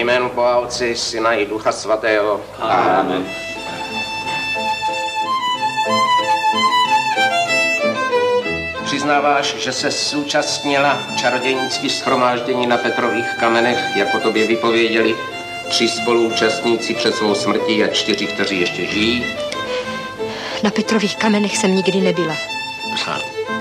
Jménu Boha Otce, Syna i Ducha Svatého. Amen. Přiznáváš, že se zúčastnila čarodějnický schromáždění na Petrových kamenech, jako tobě vypověděli tři spoluúčastníci před svou smrtí a čtyři, kteří ještě žijí? Na Petrových kamenech jsem nikdy nebyla. A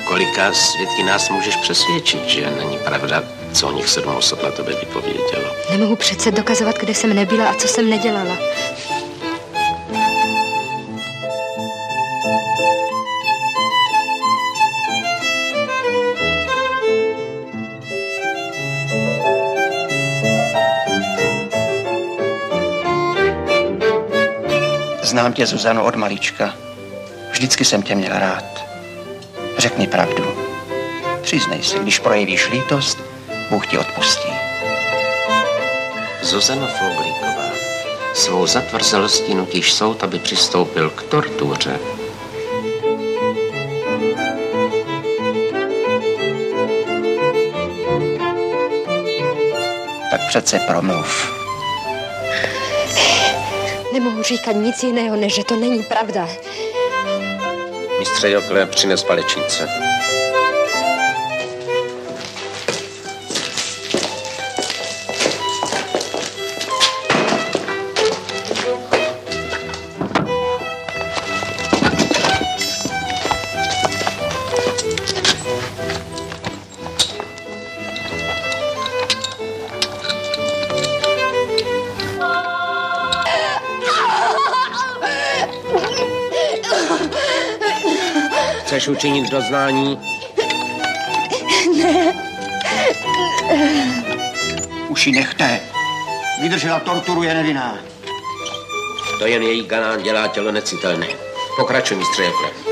kolika svědky nás můžeš přesvědčit, že není pravda, co o nich sedm osob na tobě vypovědělo? Nemohu přece dokazovat, kde jsem nebyla a co jsem nedělala. Znám tě, Zuzano, od malička. Vždycky jsem tě měl rád. Řekni pravdu. Přiznej se, když projevíš lítost, Bůh ti odpustí. Zuzana Foglíková, svou zatvrzelostí nutíš soud, aby přistoupil k tortuře. Tak přece promluv. Nemohu říkat nic jiného, než že to není pravda. Mistře Jokle, přines palečnice. Chceš učinit doznání? Už ji nechte. Vydržela torturu je nevinná. To jen její ganán dělá tělo necitelné. Pokračuj, mistře Jokle.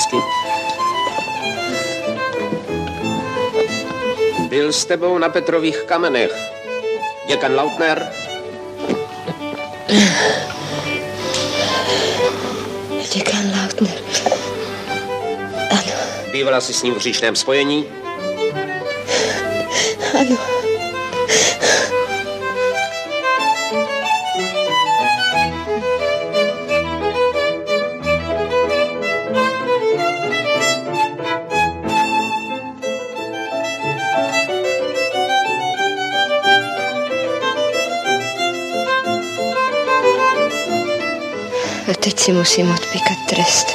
Otázky? Byl s tebou na Petrových kamenech děkan Lautner, Děkan Lautner. Ano, bývala si s ním v říčném spojení, si musím odpíkat trest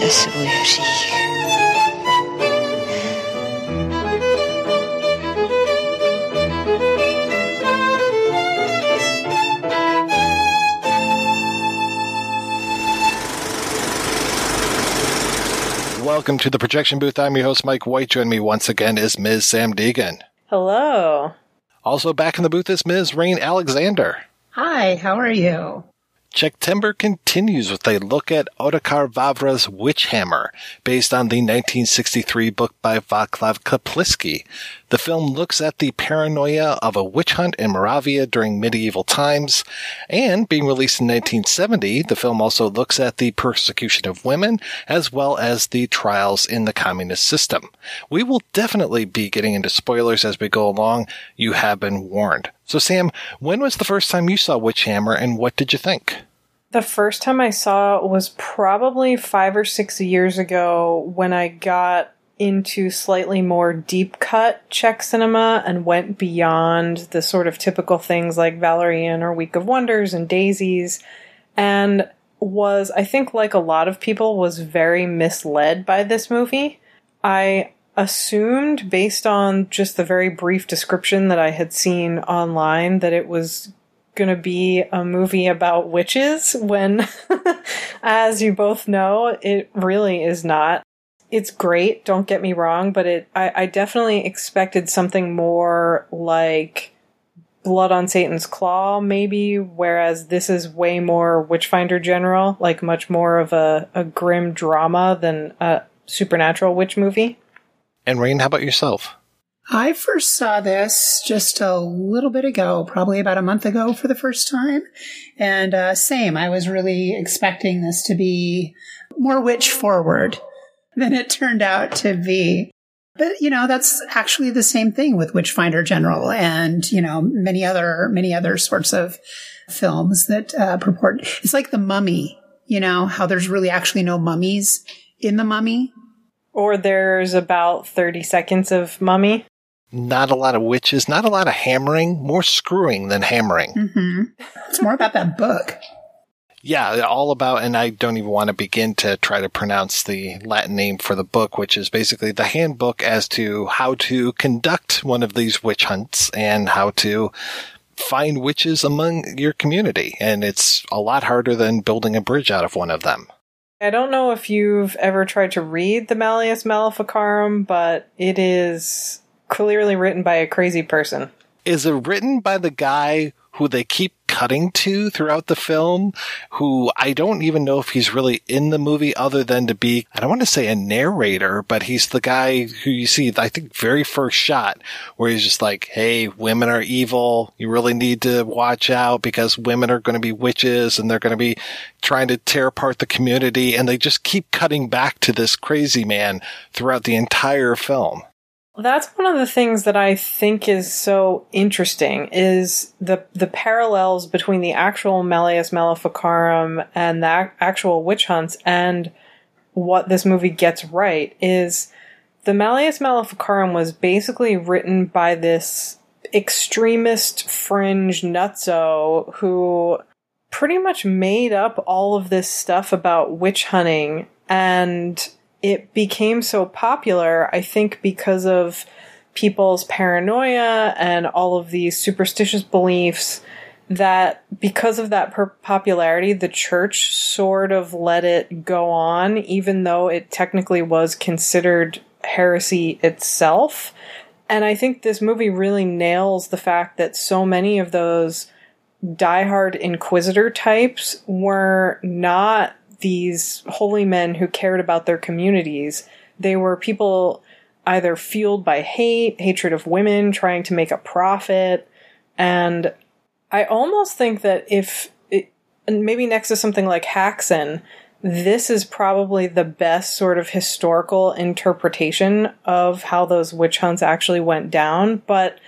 za svůj hřích. Welcome to the projection booth. I'm your host, Mike White. Joining me once again is Ms. Samm Deighan. Hello. Also back in the booth is Ms. Rahne Alexander. Hi, how are you? Czechtember continues with a look at Otakar Vavra's Witch Hammer, based on the 1963 book by Vaclav Kaplický. The film looks at the paranoia of a witch hunt in Moravia during medieval times, and being released in 1970, the film also looks at the persecution of women, as well as the trials in the communist system. We will definitely be getting into spoilers as we go along. You have been warned. So, Samm, when was the first time you saw Witch Hammer and what did you think? The first time I saw was probably five or six years ago when I got into slightly more deep cut Czech cinema and went beyond the sort of typical things like Valerian or Week of Wonders and Daisies and was, I think, like a lot of people, was very misled by this movie. I assumed based on just the very brief description that I had seen online that it was going to be a movie about witches when as you both know it really is not it's great don't get me wrong but it I, I definitely expected something more like blood on satan's claw maybe whereas this is way more witchfinder general like much more of a, a grim drama than a supernatural witch movie and Rahne, how about yourself? I first saw this just a little bit ago, probably about a month ago for the first time. And uh, same, I was really expecting this to be more witch forward than it turned out to be. But you know, that's actually the same thing with Witchfinder General and you know many other many other sorts of films that uh, purport. It's like the Mummy. You know how there's really actually no mummies in the Mummy. Or there's about 30 seconds of mummy. Not a lot of witches, not a lot of hammering, more screwing than hammering. Mm-hmm. It's more about that book. Yeah, all about, and I don't even want to begin to try to pronounce the Latin name for the book, which is basically the handbook as to how to conduct one of these witch hunts and how to find witches among your community. And it's a lot harder than building a bridge out of one of them. I don't know if you've ever tried to read the Malleus Maleficarum, but it is clearly written by a crazy person. Is it written by the guy who they keep cutting to throughout the film, who I don't even know if he's really in the movie other than to be, I don't want to say a narrator, but he's the guy who you see, I think, very first shot where he's just like, Hey, women are evil. You really need to watch out because women are going to be witches and they're going to be trying to tear apart the community. And they just keep cutting back to this crazy man throughout the entire film. That's one of the things that I think is so interesting is the the parallels between the actual Malleus Maleficarum and the actual witch hunts and what this movie gets right is the Malleus Maleficarum was basically written by this extremist fringe nutso who pretty much made up all of this stuff about witch hunting and it became so popular, I think, because of people's paranoia and all of these superstitious beliefs that because of that per- popularity, the church sort of let it go on, even though it technically was considered heresy itself. And I think this movie really nails the fact that so many of those diehard inquisitor types were not these holy men who cared about their communities. They were people either fueled by hate, hatred of women, trying to make a profit. And I almost think that if, it, maybe next to something like Häxan, this is probably the best sort of historical interpretation of how those witch hunts actually went down. But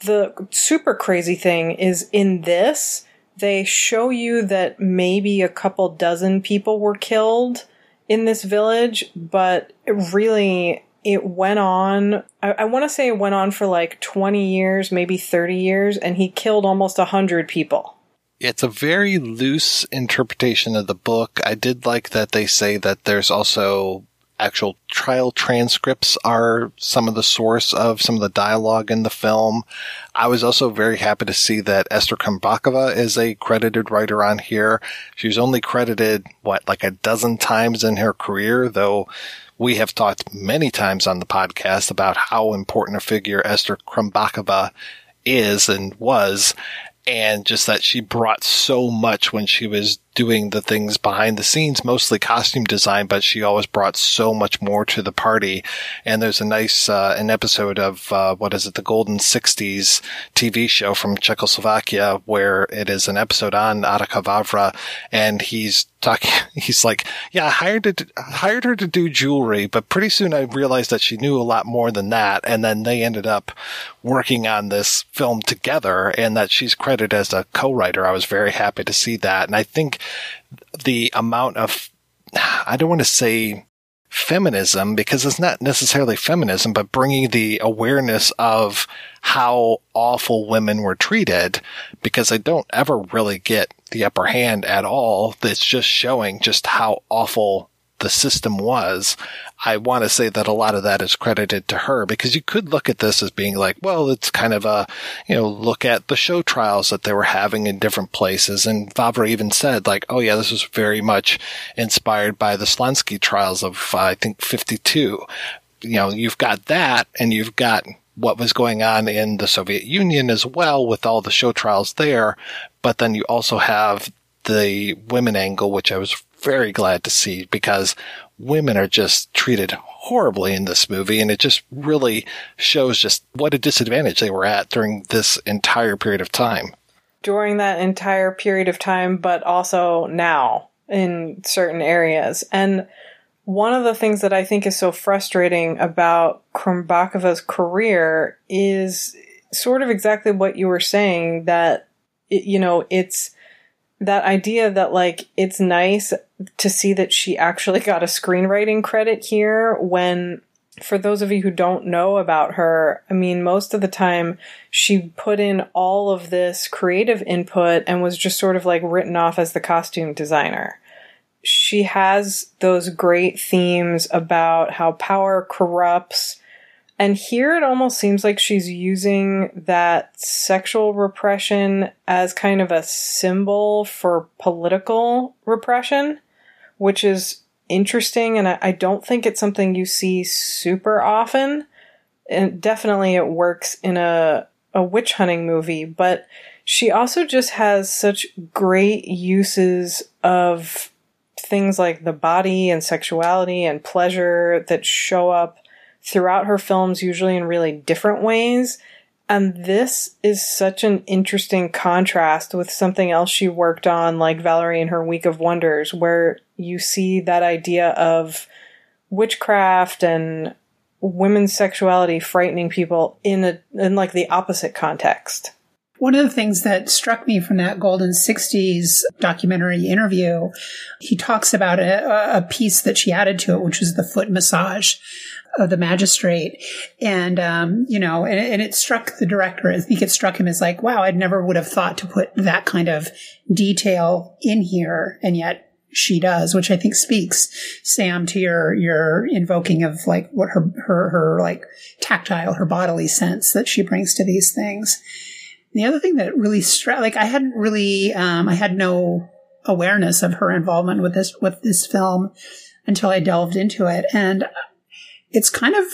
the super crazy thing is in this, they show you that maybe a couple dozen people were killed in this village, but really it went on I, I want to say it went on for like 20 years, maybe 30 years, and he killed almost a 100 people. It's a very loose interpretation of the book. I did like that they say that there's also actual trial transcripts are some of the source of some of the dialogue in the film. I was also very happy to see that Ester Krumbachová is a credited writer on here. She was only credited, what, like a dozen times in her career, though we have talked many times on the podcast about how important a figure Ester Krumbachová is and was and just that she brought so much when she was doing the things behind the scenes, mostly costume design, but she always brought so much more to the party. And there's a nice, uh, an episode of, uh, what is it, the Golden 60s TV show from Czechoslovakia where it is an episode on Otakar Vavra and he's talking, he's like, yeah, I hired, to, hired her to do jewelry, but pretty soon I realized that she knew a lot more than that. And then they ended up working on this film together and that she's credited as a co-writer. I was very happy to see that. And I think the amount of, I don't want to say feminism because it's not necessarily feminism, but bringing the awareness of how awful women were treated because they don't ever really get the upper hand at all. It's just showing just how awful the system was. I want to say that a lot of that is credited to her because you could look at this as being like, well, it's kind of a, you know, look at the show trials that they were having in different places. And Vavra even said like, oh yeah, this was very much inspired by the Slansky trials of, uh, I think 52. You know, you've got that and you've got what was going on in the Soviet Union as well with all the show trials there. But then you also have the women angle, which I was very glad to see because women are just treated horribly in this movie. And it just really shows just what a disadvantage they were at during this entire period of time. During that entire period of time, but also now in certain areas. And one of the things that I think is so frustrating about Krumbachová's career is sort of exactly what you were saying that, it, you know, it's, that idea that like it's nice to see that she actually got a screenwriting credit here when for those of you who don't know about her, I mean, most of the time she put in all of this creative input and was just sort of like written off as the costume designer. She has those great themes about how power corrupts and here it almost seems like she's using that sexual repression as kind of a symbol for political repression, which is interesting. And I, I don't think it's something you see super often. And definitely it works in a, a witch hunting movie, but she also just has such great uses of things like the body and sexuality and pleasure that show up throughout her films, usually in really different ways. And this is such an interesting contrast with something else she worked on, like Valerie in her Week of Wonders, where you see that idea of witchcraft and women's sexuality frightening people in a in like the opposite context. One of the things that struck me from that Golden 60s documentary interview, he talks about a, a piece that she added to it, which was the foot massage of the magistrate. And, um, you know, and, and, it struck the director. I think it struck him as like, wow, I'd never would have thought to put that kind of detail in here. And yet she does, which I think speaks, Samm, to your, your invoking of like what her, her, her like tactile, her bodily sense that she brings to these things. The other thing that really struck, like I hadn't really, um, I had no awareness of her involvement with this, with this film until I delved into it. And it's kind of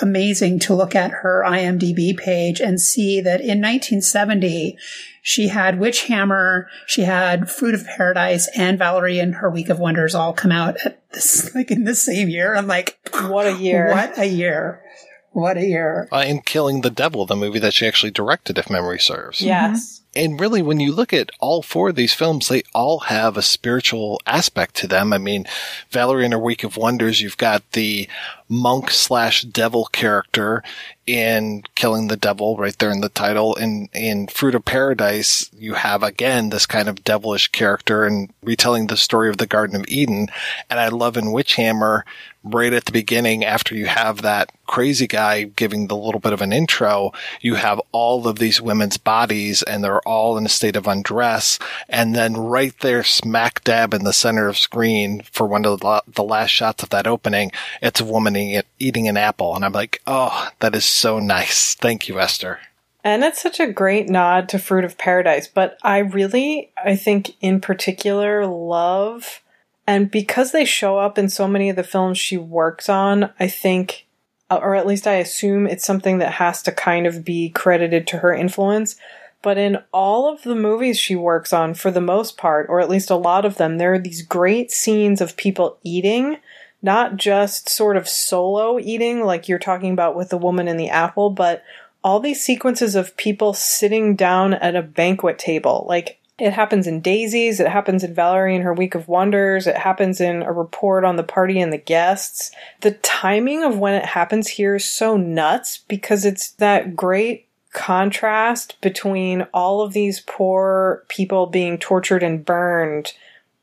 amazing to look at her IMDb page and see that in 1970, she had Witch Hammer, she had Fruit of Paradise, and Valerie and her Week of Wonders all come out at this, like in the same year. I'm like, what a year. What a year. What a year. Uh, in Killing the Devil, the movie that she actually directed, if memory serves. Yes. And really, when you look at all four of these films, they all have a spiritual aspect to them. I mean, Valerie and her Week of Wonders, you've got the monk slash devil character in Killing the Devil right there in the title. In, in Fruit of Paradise, you have again this kind of devilish character and retelling the story of the Garden of Eden. And I love in Witchhammer, right at the beginning, after you have that crazy guy giving the little bit of an intro, you have all of these women's bodies and they're all in a state of undress. And then right there, smack dab in the center of screen for one of the last shots of that opening, it's a woman eating an apple. And I'm like, oh, that is so nice. Thank you, Esther. And it's such a great nod to Fruit of Paradise. But I really, I think in particular, love and because they show up in so many of the films she works on, I think, uh, or at least I assume it's something that has to kind of be credited to her influence. But in all of the movies she works on, for the most part, or at least a lot of them, there are these great scenes of people eating, not just sort of solo eating, like you're talking about with the woman in the apple, but all these sequences of people sitting down at a banquet table. Like it happens in Daisies. It happens in Valerie and her Week of Wonders. It happens in a report on the party and the guests. The timing of when it happens here is so nuts because it's that great contrast between all of these poor people being tortured and burned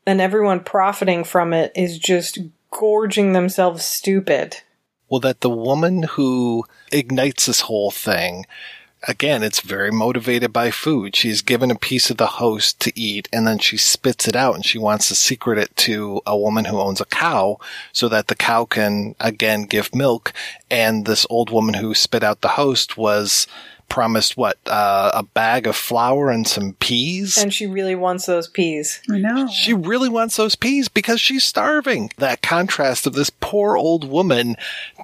and everyone profiting from it is just gorging themselves stupid. Well, that the woman who ignites this whole thing again, it's very motivated by food. She's given a piece of the host to eat and then she spits it out and she wants to secret it to a woman who owns a cow so that the cow can again give milk. And this old woman who spit out the host was promised what uh, a bag of flour and some peas? And she really wants those peas. I know. She really wants those peas because she's starving. That contrast of this poor old woman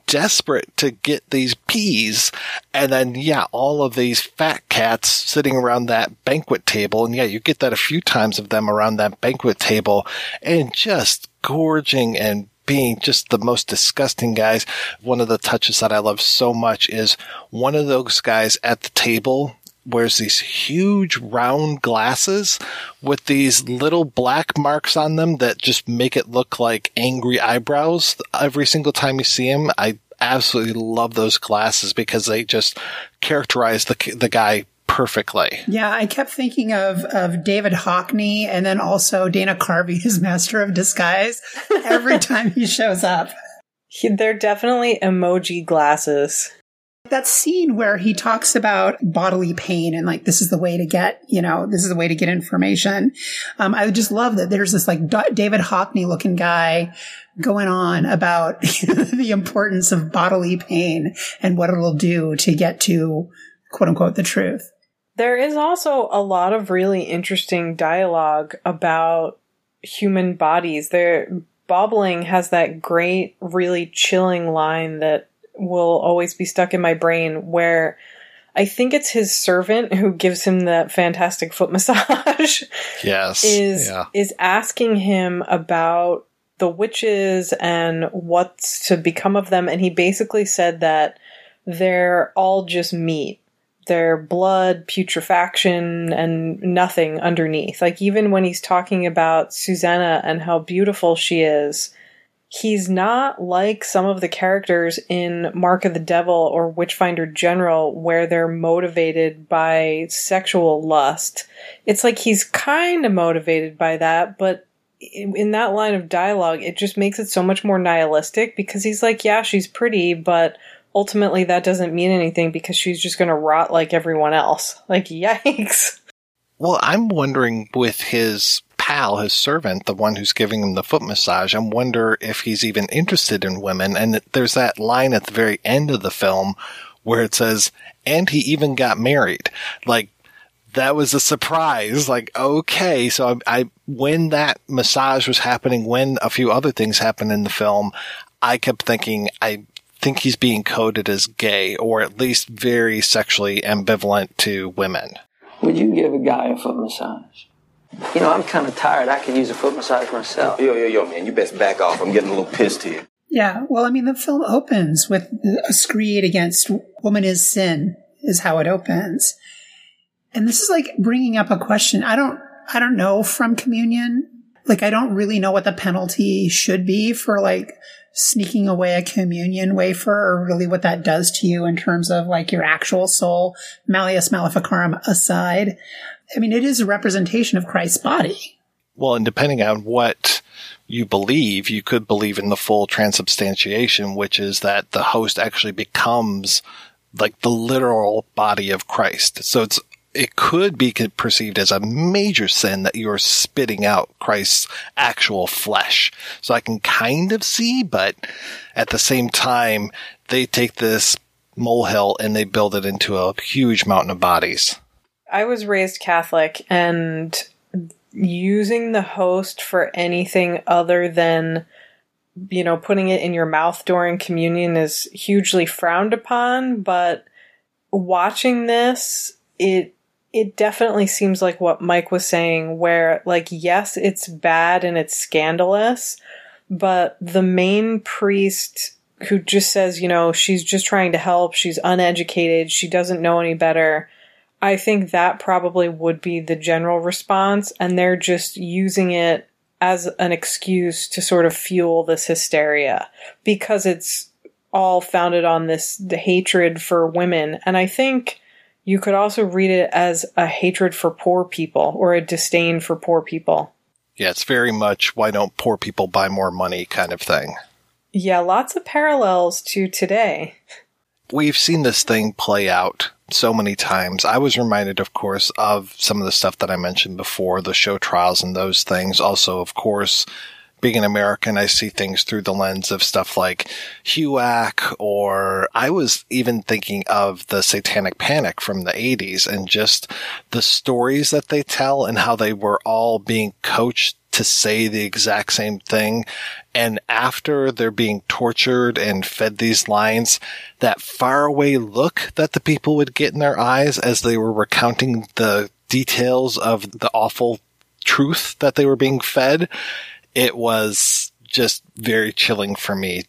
desperate to get these peas. And then yeah all of these fat cats sitting around that banquet table. And yeah you get that a few times of them around that banquet table. And just gorging and being just the most disgusting guys. One of the touches that I love so much is one of those guys at the table wears these huge round glasses with these little black marks on them that just make it look like angry eyebrows every single time you see him. I absolutely love those glasses because they just characterize the the guy perfectly. Yeah, I kept thinking of of David Hockney and then also Dana Carvey as Master of Disguise every time he shows up. They're definitely emoji glasses. That scene where he talks about bodily pain and like this is the way to get, you know, this is the way to get information. Um, I just love that there's this like David Hockney looking guy going on about the importance of bodily pain and what it'll do to get to quote unquote the truth. There is also a lot of really interesting dialogue about human bodies. There, Bobbling has that great, really chilling line that will always be stuck in my brain where I think it's his servant who gives him that fantastic foot massage. Yes. Is yeah. is asking him about the witches and what's to become of them and he basically said that they're all just meat their blood, putrefaction, and nothing underneath. Like, even when he's talking about Susanna and how beautiful she is, he's not like some of the characters in Mark of the Devil or Witchfinder General, where they're motivated by sexual lust. It's like he's kind of motivated by that, but in that line of dialogue, it just makes it so much more nihilistic because he's like, yeah, she's pretty, but ultimately that doesn't mean anything because she's just going to rot like everyone else. Like, yikes. Well, I'm wondering with his pal, his servant, the one who's giving him the foot massage, I wonder if he's even interested in women. And there's that line at the very end of the film where it says, and he even got married. Like, that was a surprise. Like, okay. So I, I, when that massage was happening, when a few other things happened in the film, I kept thinking, I think he's being coded as gay or at least very sexually ambivalent to women. Would you give a guy a foot massage? You know, I'm kind of tired. I could use a foot massage myself. Yo, yo, yo, man, you best back off. I'm getting a little pissed here. Yeah, well, I mean, the film opens with a screed against woman is sin, is how it opens. And this is like bringing up a question. I don't, I don't know from communion. Like, I don't really know what the penalty should be for like sneaking away a communion wafer or really what that does to you in terms of like your actual soul, Malleus Maleficarum aside. I mean, it is a representation of Christ's body. Well, and depending on what you believe, you could believe in the full transubstantiation, which is that the host actually becomes like the literal body of Christ. So it's it could be perceived as a major sin that you're spitting out Christ's actual flesh. So I can kind of see, but at the same time, they take this molehill and they build it into a huge mountain of bodies. I was raised Catholic and using the host for anything other than you know putting it in your mouth during communion is hugely frowned upon but watching this it it definitely seems like what Mike was saying where like yes it's bad and it's scandalous but the main priest who just says you know she's just trying to help she's uneducated she doesn't know any better I think that probably would be the general response, and they're just using it as an excuse to sort of fuel this hysteria because it's all founded on this hatred for women. And I think you could also read it as a hatred for poor people or a disdain for poor people. Yeah, it's very much why don't poor people buy more money kind of thing. Yeah, lots of parallels to today. We've seen this thing play out so many times. I was reminded, of course, of some of the stuff that I mentioned before, the show trials and those things. Also, of course, being an American, I see things through the lens of stuff like HUAC, or I was even thinking of the Satanic Panic from the 80s and just the stories that they tell and how they were all being coached to say the exact same thing. And after they're being tortured and fed these lines, that faraway look that the people would get in their eyes as they were recounting the details of the awful truth that they were being fed, it was just very chilling for me.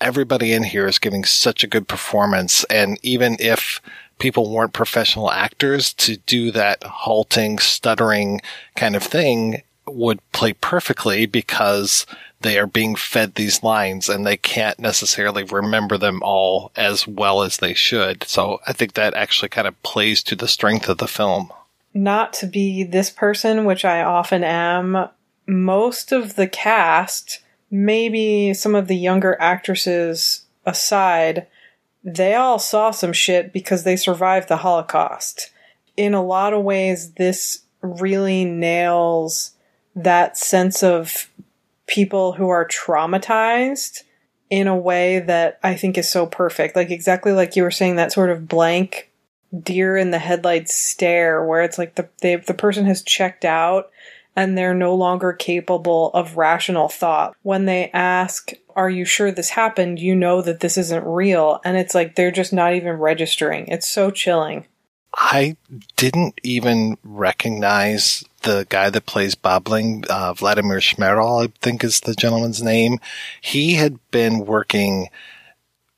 Everybody in here is giving such a good performance. And even if people weren't professional actors to do that halting, stuttering kind of thing, would play perfectly because they are being fed these lines and they can't necessarily remember them all as well as they should. So I think that actually kind of plays to the strength of the film. Not to be this person, which I often am, most of the cast, maybe some of the younger actresses aside, they all saw some shit because they survived the Holocaust. In a lot of ways, this really nails that sense of people who are traumatized in a way that I think is so perfect. Like exactly like you were saying, that sort of blank deer in the headlights stare where it's like the they, the person has checked out and they're no longer capable of rational thought. When they ask, Are you sure this happened? You know that this isn't real. And it's like they're just not even registering. It's so chilling. I didn't even recognize the guy that plays Bobling, uh, Vladimir Smirnov, I think is the gentleman's name. He had been working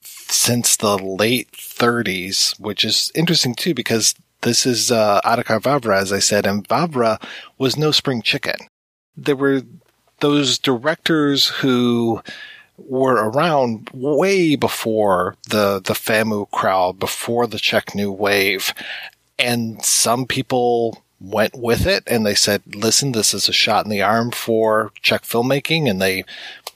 since the late 30s, which is interesting too because this is uh, Otakar Vavra, as I said, and Vavra was no spring chicken. There were those directors who were around way before the the FAMU crowd, before the Czech New Wave, and some people went with it and they said, listen, this is a shot in the arm for Czech filmmaking. And they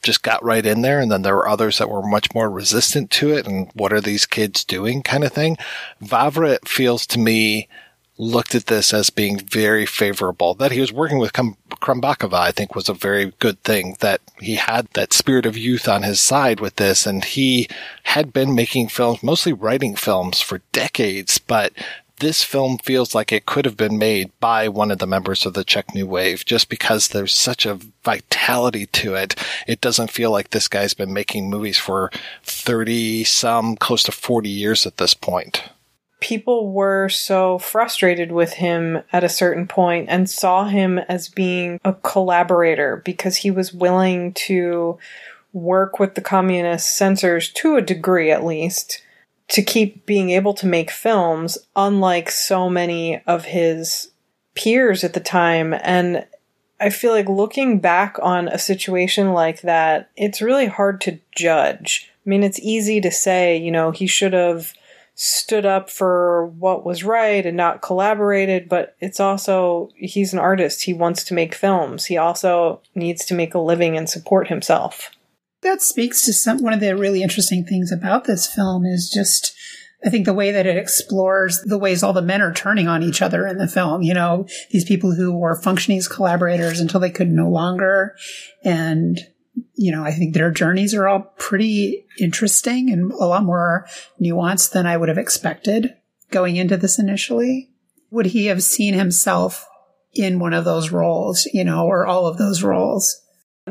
just got right in there. And then there were others that were much more resistant to it. And what are these kids doing kind of thing. Vavra, feels to me, looked at this as being very favorable. That he was working with Krumbachová, I think was a very good thing that he had that spirit of youth on his side with this. And he had been making films, mostly writing films for decades, but this film feels like it could have been made by one of the members of the Czech New Wave just because there's such a vitality to it. It doesn't feel like this guy's been making movies for 30 some, close to 40 years at this point. People were so frustrated with him at a certain point and saw him as being a collaborator because he was willing to work with the communist censors to a degree at least to keep being able to make films, unlike so many of his peers at the time. And I feel like looking back on a situation like that, it's really hard to judge. I mean, it's easy to say, you know, he should have stood up for what was right and not collaborated, but it's also, he's an artist. He wants to make films. He also needs to make a living and support himself. That speaks to some, one of the really interesting things about this film is just, I think the way that it explores the ways all the men are turning on each other in the film, you know, these people who were functioning as collaborators until they could no longer. And you know, I think their journeys are all pretty interesting and a lot more nuanced than I would have expected going into this initially. Would he have seen himself in one of those roles, you know, or all of those roles?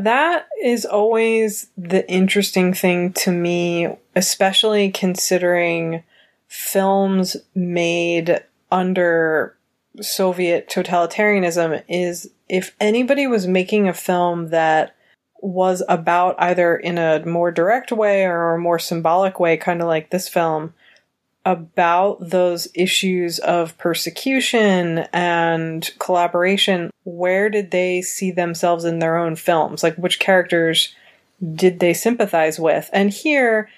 That is always the interesting thing to me, especially considering films made under Soviet totalitarianism is if anybody was making a film that was about either in a more direct way or a more symbolic way, kind of like this film, about those issues of persecution and collaboration. Where did they see themselves in their own films? Like, which characters did they sympathize with? And here,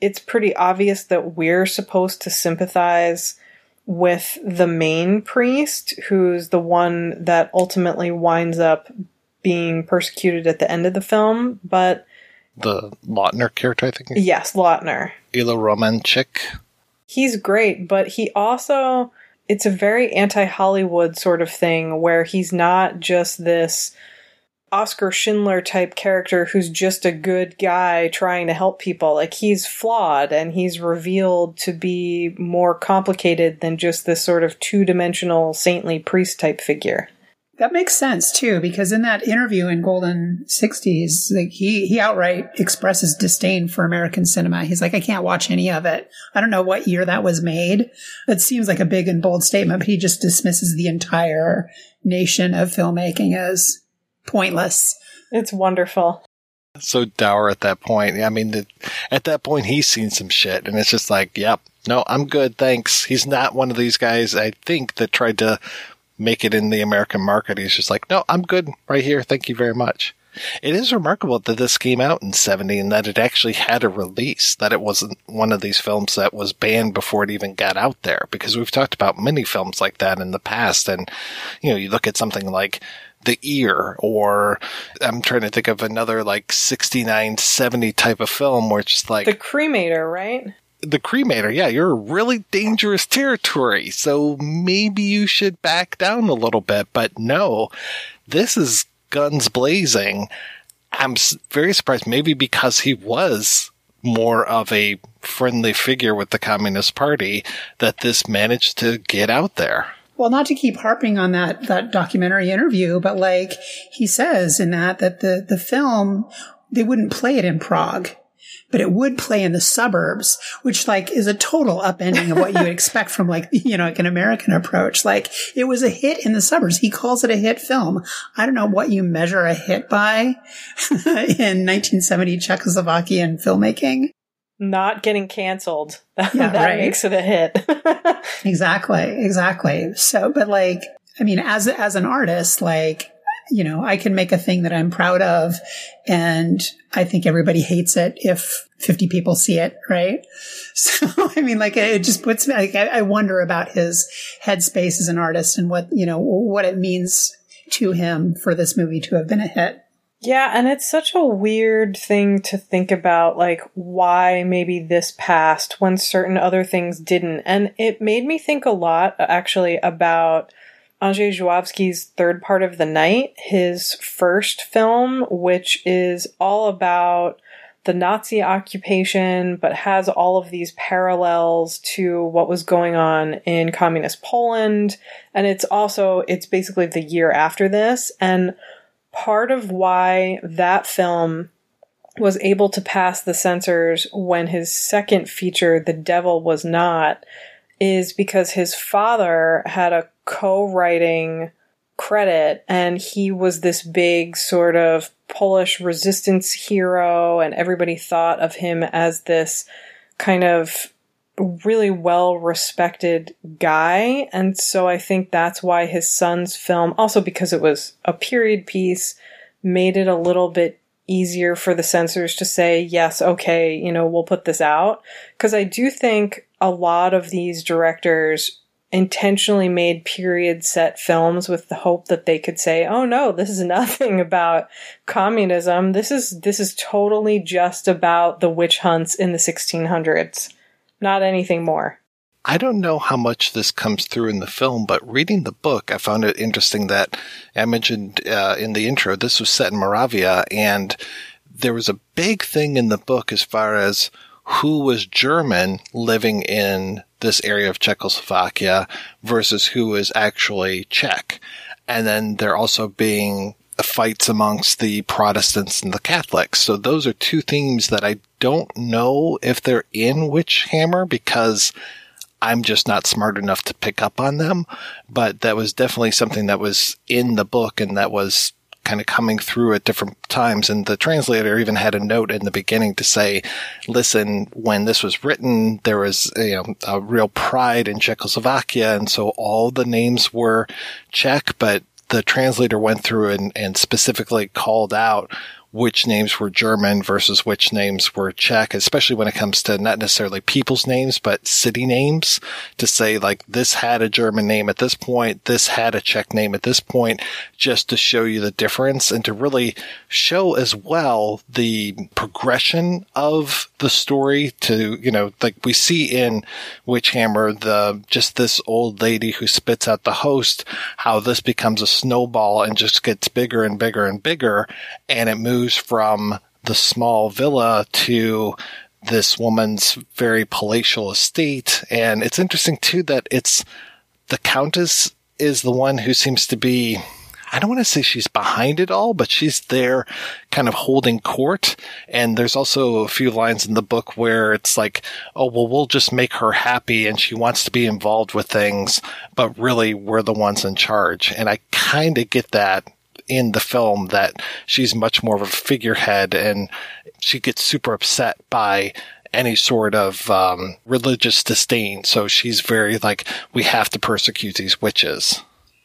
it's pretty obvious that we're supposed to sympathize with the main priest, who's the one that ultimately winds up being persecuted at the end of the film, but the Lautner character, I think. Yes, Lautner. Ilya Romanchik. He's great, but he also it's a very anti-Hollywood sort of thing where he's not just this Oskar Schindler type character who's just a good guy trying to help people. Like he's flawed and he's revealed to be more complicated than just this sort of two-dimensional saintly priest type figure. That makes sense too, because in that interview in Golden Sixties, like he he outright expresses disdain for American cinema. He's like, I can't watch any of it. I don't know what year that was made. It seems like a big and bold statement, but he just dismisses the entire nation of filmmaking as pointless. It's wonderful. So dour at that point. I mean, the, at that point, he's seen some shit, and it's just like, yep, no, I'm good, thanks. He's not one of these guys, I think, that tried to make it in the American market. He's just like, no, I'm good right here. Thank you very much. It is remarkable that this came out in 70 and that it actually had a release, that it wasn't one of these films that was banned before it even got out there. Because we've talked about many films like that in the past. And, you know, you look at something like The Ear, or I'm trying to think of another like 69, 70 type of film where it's just like. The Cremator, right? The cremator, yeah, you're really dangerous territory. So maybe you should back down a little bit. But no, this is guns blazing. I'm very surprised, maybe because he was more of a friendly figure with the Communist Party, that this managed to get out there. Well, not to keep harping on that that documentary interview, but like he says in that that the the film they wouldn't play it in Prague but it would play in the suburbs, which like is a total upending of what you would expect from like, you know, like an American approach. Like it was a hit in the suburbs. He calls it a hit film. I don't know what you measure a hit by in 1970 Czechoslovakian filmmaking. Not getting canceled. Yeah, that right. makes it a hit. exactly. Exactly. So, but like, I mean, as, as an artist, like, you know, I can make a thing that I'm proud of and I think everybody hates it if 50 people see it, right? So, I mean, like it just puts me, like, I wonder about his headspace as an artist and what, you know, what it means to him for this movie to have been a hit. Yeah, and it's such a weird thing to think about, like why maybe this passed when certain other things didn't. And it made me think a lot, actually, about Andrzej Żuławski's Third Part of the Night, his first film, which is all about the Nazi occupation, but has all of these parallels to what was going on in communist Poland. And it's also, it's basically the year after this. And part of why that film was able to pass the censors when his second feature, The Devil Was Not, is because his father had a co-writing credit and he was this big sort of Polish resistance hero and everybody thought of him as this kind of really well respected guy. And so I think that's why his son's film, also because it was a period piece, made it a little bit easier for the censors to say, yes, okay, you know, we'll put this out. Because I do think a lot of these directors intentionally made period set films with the hope that they could say, "Oh no, this is nothing about communism. This is this is totally just about the witch hunts in the 1600s. Not anything more." I don't know how much this comes through in the film, but reading the book, I found it interesting that I mentioned uh, in the intro this was set in Moravia, and there was a big thing in the book as far as who was German living in this area of Czechoslovakia versus who is actually Czech. And then there also being uh, fights amongst the Protestants and the Catholics. So those are two themes that I don't know if they're in Witchhammer because I'm just not smart enough to pick up on them. But that was definitely something that was in the book and that was kind of coming through at different times. And the translator even had a note in the beginning to say, listen, when this was written, there was you know, a real pride in Czechoslovakia. And so all the names were Czech, but the translator went through and, and specifically called out which names were German versus which names were Czech, especially when it comes to not necessarily people's names, but city names to say like this had a German name at this point, this had a Czech name at this point, just to show you the difference and to really show as well the progression of the story to, you know, like we see in Witchhammer, the, just this old lady who spits out the host, how this becomes a snowball and just gets bigger and bigger and bigger. And it moves from the small villa to this woman's very palatial estate. And it's interesting too that it's the Countess is the one who seems to be I don't want to say she's behind it all, but she's there kind of holding court. And there's also a few lines in the book where it's like, oh, well, we'll just make her happy and she wants to be involved with things, but really we're the ones in charge. And I kind of get that in the film that she's much more of a figurehead and she gets super upset by any sort of um, religious disdain. So she's very like, we have to persecute these witches.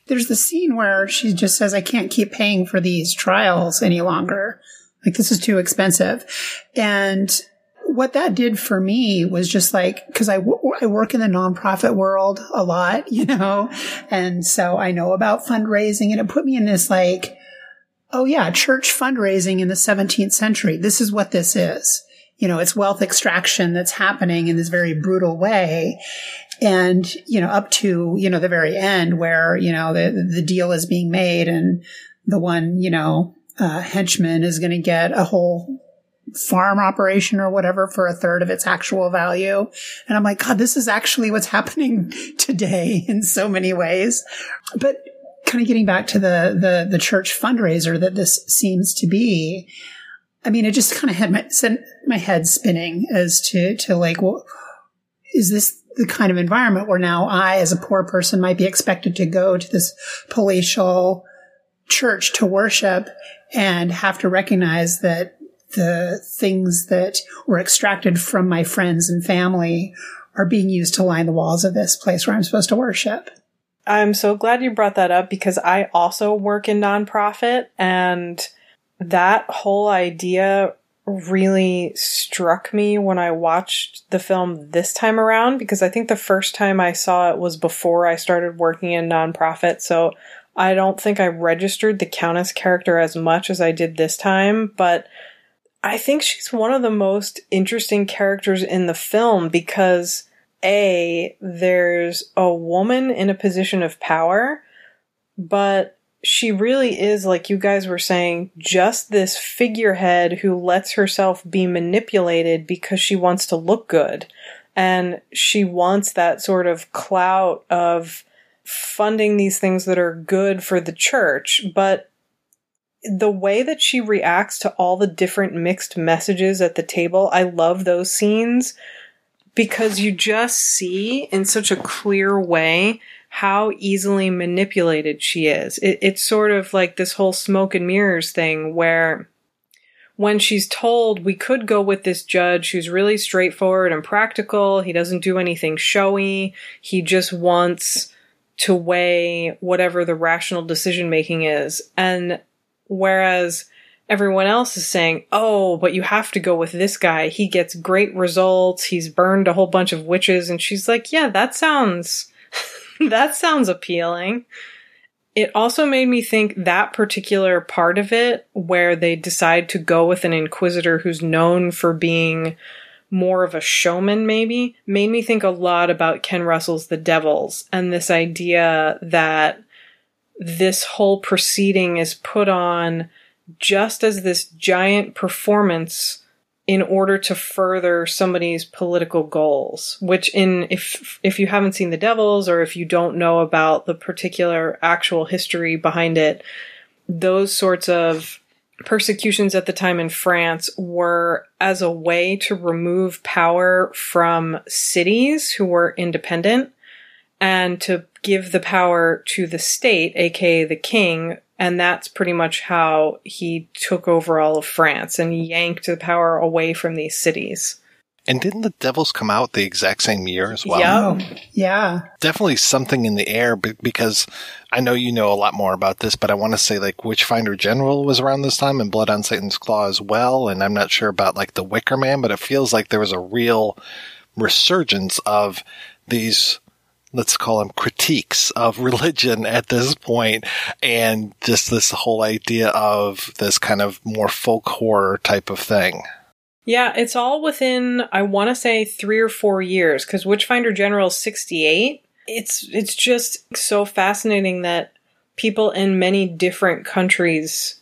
There's the scene where she just says, I can't keep paying for these trials any longer. Like, this is too expensive. And what that did for me was just like, cause I, w- I work in the nonprofit world a lot, you know, and so I know about fundraising and it put me in this like, oh yeah, church fundraising in the 17th century. This is what this is. You know, it's wealth extraction that's happening in this very brutal way. And, you know, up to, you know, the very end where, you know, the, the deal is being made and the one, you know, uh, henchman is going to get a whole farm operation or whatever for a third of its actual value. And I'm like, God, this is actually what's happening today in so many ways. But kind of getting back to the, the, the church fundraiser that this seems to be, I mean, it just kind of had my, sent my head spinning as to, to like, well, is this the kind of environment where now I, as a poor person, might be expected to go to this palatial church to worship and have to recognize that the things that were extracted from my friends and family are being used to line the walls of this place where I'm supposed to worship. I'm so glad you brought that up because I also work in nonprofit and that whole idea really struck me when I watched the film this time around because I think the first time I saw it was before I started working in nonprofit. So I don't think I registered the Countess character as much as I did this time, but I think she's one of the most interesting characters in the film because A, there's a woman in a position of power, but she really is, like you guys were saying, just this figurehead who lets herself be manipulated because she wants to look good. And she wants that sort of clout of funding these things that are good for the church. But the way that she reacts to all the different mixed messages at the table, I love those scenes because you just see in such a clear way how easily manipulated she is. It, it's sort of like this whole smoke and mirrors thing where when she's told we could go with this judge who's really straightforward and practical, he doesn't do anything showy, he just wants to weigh whatever the rational decision making is. And whereas everyone else is saying, oh, but you have to go with this guy. He gets great results. He's burned a whole bunch of witches. And she's like, yeah, that sounds, that sounds appealing. It also made me think that particular part of it, where they decide to go with an inquisitor who's known for being more of a showman, maybe, made me think a lot about Ken Russell's The Devils and this idea that this whole proceeding is put on just as this giant performance in order to further somebody's political goals which in if if you haven't seen the devils or if you don't know about the particular actual history behind it those sorts of persecutions at the time in France were as a way to remove power from cities who were independent and to give the power to the state aka the king and that's pretty much how he took over all of France and yanked the power away from these cities. And didn't the Devils come out the exact same year as well? Yeah. Oh, yeah. Definitely something in the air because I know you know a lot more about this, but I want to say like Witchfinder General was around this time and Blood on Satan's Claw as well. And I'm not sure about like the Wicker Man, but it feels like there was a real resurgence of these let's call them critiques of religion at this point and just this whole idea of this kind of more folk horror type of thing. Yeah, it's all within I want to say 3 or 4 years cuz Witchfinder General 68. It's it's just so fascinating that people in many different countries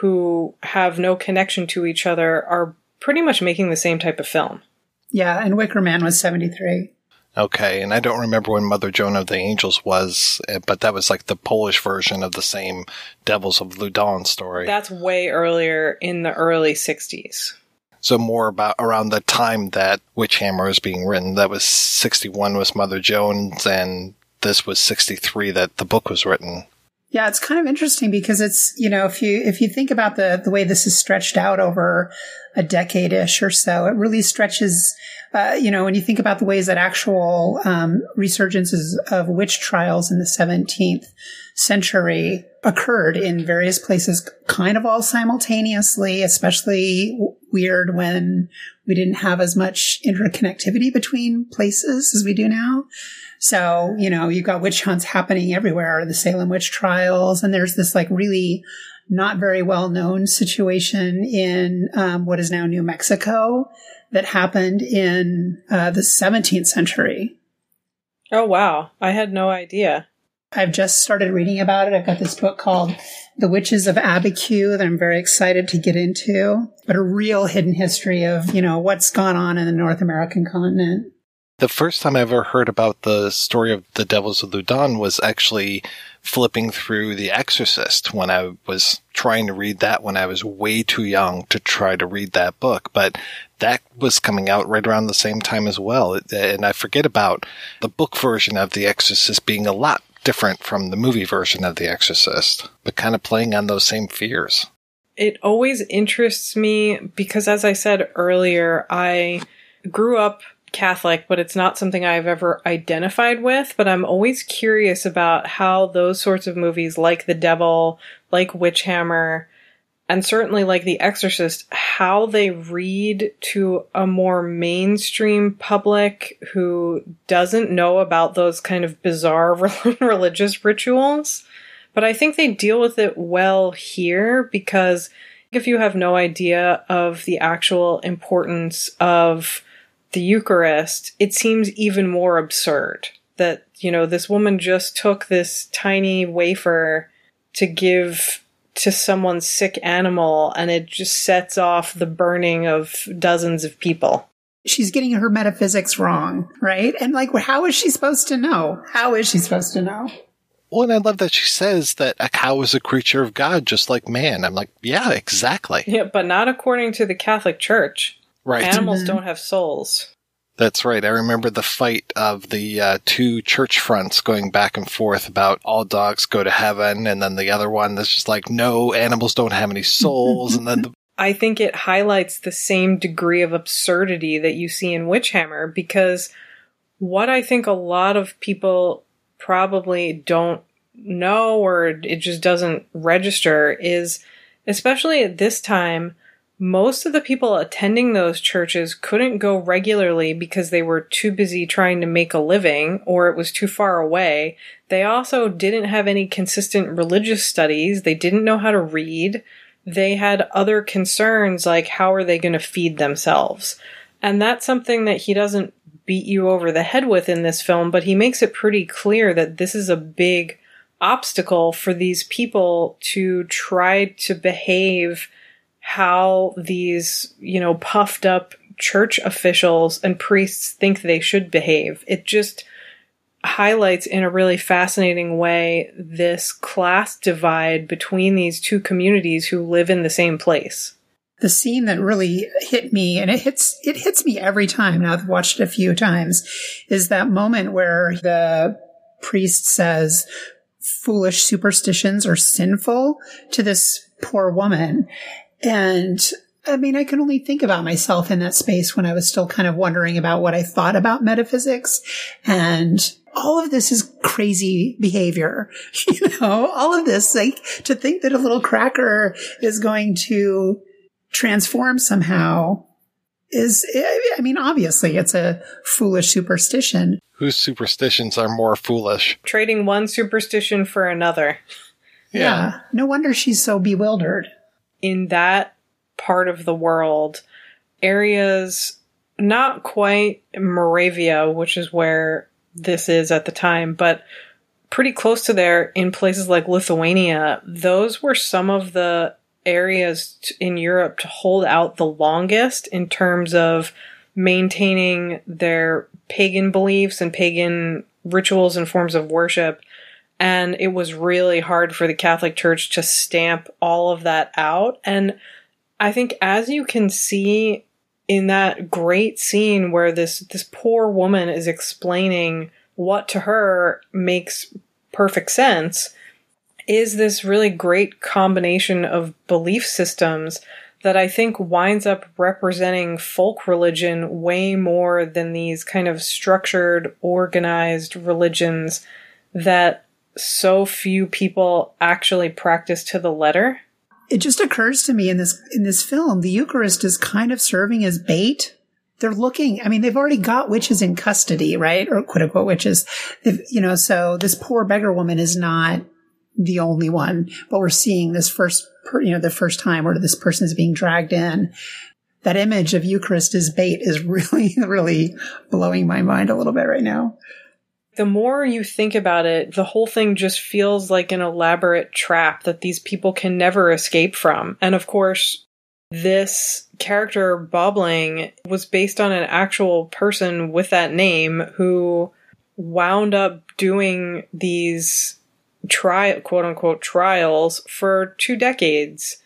who have no connection to each other are pretty much making the same type of film. Yeah, and Wicker Man was 73. Okay, and I don't remember when Mother Joan of the Angels was, eh, but that was like the Polish version of the same Devils of Loudun story. That's way earlier in the early 60s. So more about around the time that Witchhammer was being written. That was 61 was Mother Jones and this was 63 that the book was written. Yeah, it's kind of interesting because it's, you know, if you if you think about the the way this is stretched out over a decade ish or so, it really stretches uh, you know, when you think about the ways that actual um, resurgences of witch trials in the 17th century occurred in various places, kind of all simultaneously, especially weird when we didn't have as much interconnectivity between places as we do now. So, you know, you've got witch hunts happening everywhere, the Salem witch trials, and there's this like really not very well known situation in um, what is now New Mexico that happened in uh, the 17th century. Oh, wow. I had no idea. I've just started reading about it. I've got this book called The Witches of Abiquiu that I'm very excited to get into, but a real hidden history of, you know, what's gone on in the North American continent. The first time I ever heard about the story of the Devils of Loudun was actually flipping through The Exorcist when I was trying to read that when I was way too young to try to read that book. But that was coming out right around the same time as well. And I forget about the book version of The Exorcist being a lot different from the movie version of The Exorcist, but kind of playing on those same fears. It always interests me because, as I said earlier, I grew up Catholic, but it's not something I've ever identified with. But I'm always curious about how those sorts of movies, like The Devil, like Witchhammer, and certainly like The Exorcist, how they read to a more mainstream public who doesn't know about those kind of bizarre religious rituals. But I think they deal with it well here because if you have no idea of the actual importance of the Eucharist, it seems even more absurd that, you know, this woman just took this tiny wafer to give to someone's sick animal and it just sets off the burning of dozens of people. She's getting her metaphysics wrong, right? And like, how is she supposed to know? How is she supposed to know? Well, and I love that she says that a cow is a creature of God, just like man. I'm like, yeah, exactly. Yeah, but not according to the Catholic Church. Right. Animals Mm-hmm. don't have souls. That's right. I remember the fight of the uh, two church fronts going back and forth about all dogs go to heaven, and then the other one that's just like, no, animals don't have any souls, and then the I think it highlights the same degree of absurdity that you see in Witchhammer because what I think a lot of people probably don't know or it just doesn't register is especially at this time most of the people attending those churches couldn't go regularly because they were too busy trying to make a living or it was too far away. They also didn't have any consistent religious studies. They didn't know how to read. They had other concerns like how are they going to feed themselves? And that's something that he doesn't beat you over the head with in this film, but he makes it pretty clear that this is a big obstacle for these people to try to behave how these, you know, puffed up church officials and priests think they should behave. It just highlights in a really fascinating way this class divide between these two communities who live in the same place. The scene that really hit me, and it hits it hits me every time. Now I've watched it a few times, is that moment where the priest says, "Foolish superstitions are sinful" to this poor woman, and I mean, I can only think about myself in that space when I was still kind of wondering about what I thought about metaphysics. And all of this is crazy behavior. You know, all of this, like to think that a little cracker is going to transform somehow is, I mean, obviously it's a foolish superstition. Whose superstitions are more foolish? Trading one superstition for another. Yeah. yeah. No wonder she's so bewildered in that part of the world, areas not quite Moravia, which is where this is at the time, but pretty close to there in places like Lithuania, those were some of the areas in Europe to hold out the longest in terms of maintaining their pagan beliefs and pagan rituals and forms of worship and it was really hard for the Catholic Church to stamp all of that out. And I think as you can see in that great scene where this this poor woman is explaining what to her makes perfect sense is this really great combination of belief systems that I think winds up representing folk religion way more than these kind of structured, organized religions that so few people actually practice to the letter. It just occurs to me in this in this film, the Eucharist is kind of serving as bait. They're looking. I mean, they've already got witches in custody, right, or quote unquote witches. They've, you know, so this poor beggar woman is not the only one, but we're seeing this first, per, you know, the first time where this person is being dragged in. That image of Eucharist as bait is really, really blowing my mind a little bit right now the more you think about it, the whole thing just feels like an elaborate trap that these people can never escape from. And of course, this character, Bobling, was based on an actual person with that name who wound up doing these trial, quote unquote, trials for two decades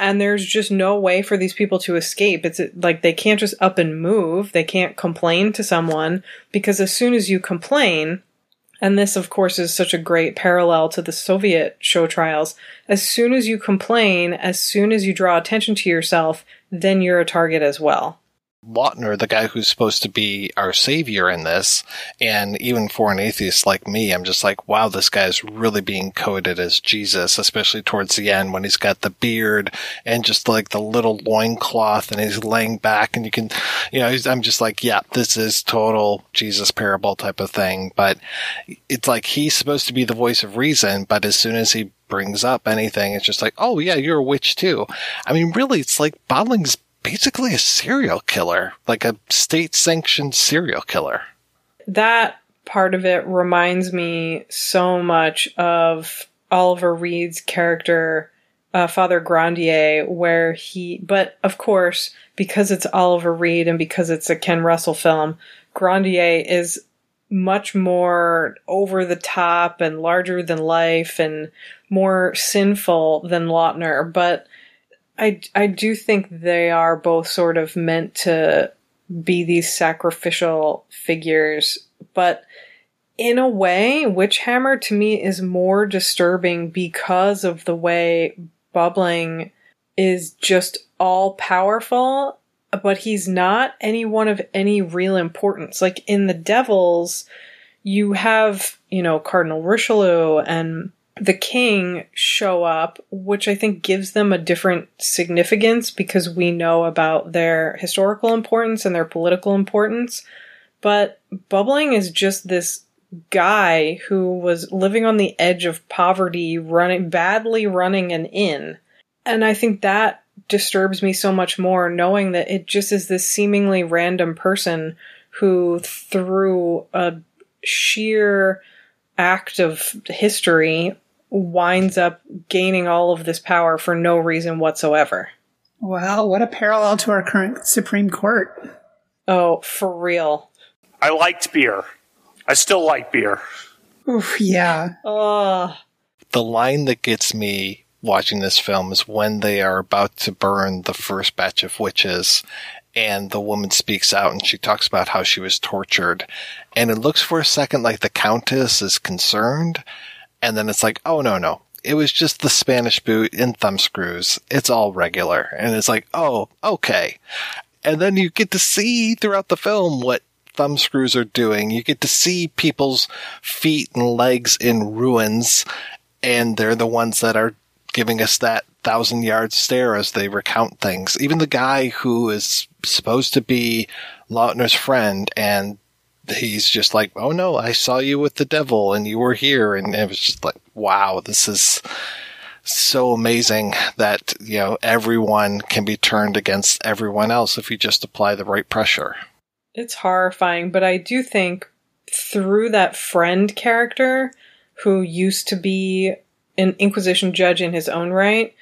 and there's just no way for these people to escape. It's like they can't just up and move. They can't complain to someone because as soon as you complain, and this of course is such a great parallel to the Soviet show trials, as soon as you complain, as soon as you draw attention to yourself, then you're a target as well. Lautner, the guy who's supposed to be our savior in this, and even for an atheist like me, I'm just like, wow, this guy's really being coded as Jesus, especially towards the end when he's got the beard and just like the little loincloth and he's laying back and you can, you know, I'm just like, yeah, this is total Jesus parable type of thing. But it's like he's supposed to be the voice of reason, but as soon as he brings up anything, it's just like, oh yeah, you're a witch too. I mean, really, it's like Bobling's basically a serial killer, like a state sanctioned serial killer. That part of it reminds me so much of Oliver Reed's character, uh, Father Grandier, where he, but of course, because it's Oliver Reed and because it's a Ken Russell film, Grandier is much more over the top and larger than life and more sinful than Lautner. But I, I do think they are both sort of meant to be these sacrificial figures, but in a way, Witchhammer to me is more disturbing because of the way Bobling is just all powerful, but he's not anyone of any real importance. Like in the Devils, you have, you know, Cardinal Richelieu and the king show up, which I think gives them a different significance because we know about their historical importance and their political importance. But Bobling is just this guy who was living on the edge of poverty, running, badly running an inn. And I think that disturbs me so much more knowing that it just is this seemingly random person who, through a sheer act of history, winds up gaining all of this power for no reason whatsoever. Well, what a parallel to our current Supreme Court. Oh, for real. I liked beer. I still like beer. Oof, yeah. Oh. The line that gets me watching this film is when they are about to burn the first batch of witches and the woman speaks out and she talks about how she was tortured. And it looks for a second like the Countess is concerned. And then it's like, oh no, no. It was just the Spanish boot and thumb screws. It's all regular. And it's like, oh, okay. And then you get to see throughout the film what thumb screws are doing. You get to see people's feet and legs in ruins. And they're the ones that are giving us that thousand yard stare as they recount things. Even the guy who is supposed to be Lautner's friend and he's just like, Oh no, I saw you with the devil and you were here. And it was just like, wow, this is so amazing that, you know, everyone can be turned against everyone else if you just apply the right pressure. It's horrifying, but I do think through that friend character who used to be an Inquisition judge in his own right,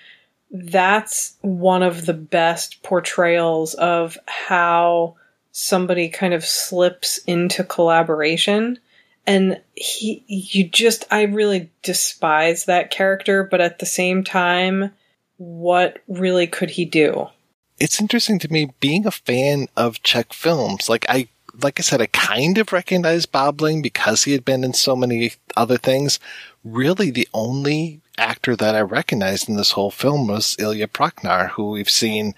that's one of the best portrayals of how somebody kind of slips into collaboration. And he you just I really despise that character but at the same time what really could he do? It's interesting to me being a fan of Czech films like I like I said I kind of recognized Bobling because he had been in so many other things. Really the only actor that I recognized in this whole film was Ilja Prachař, who we've seen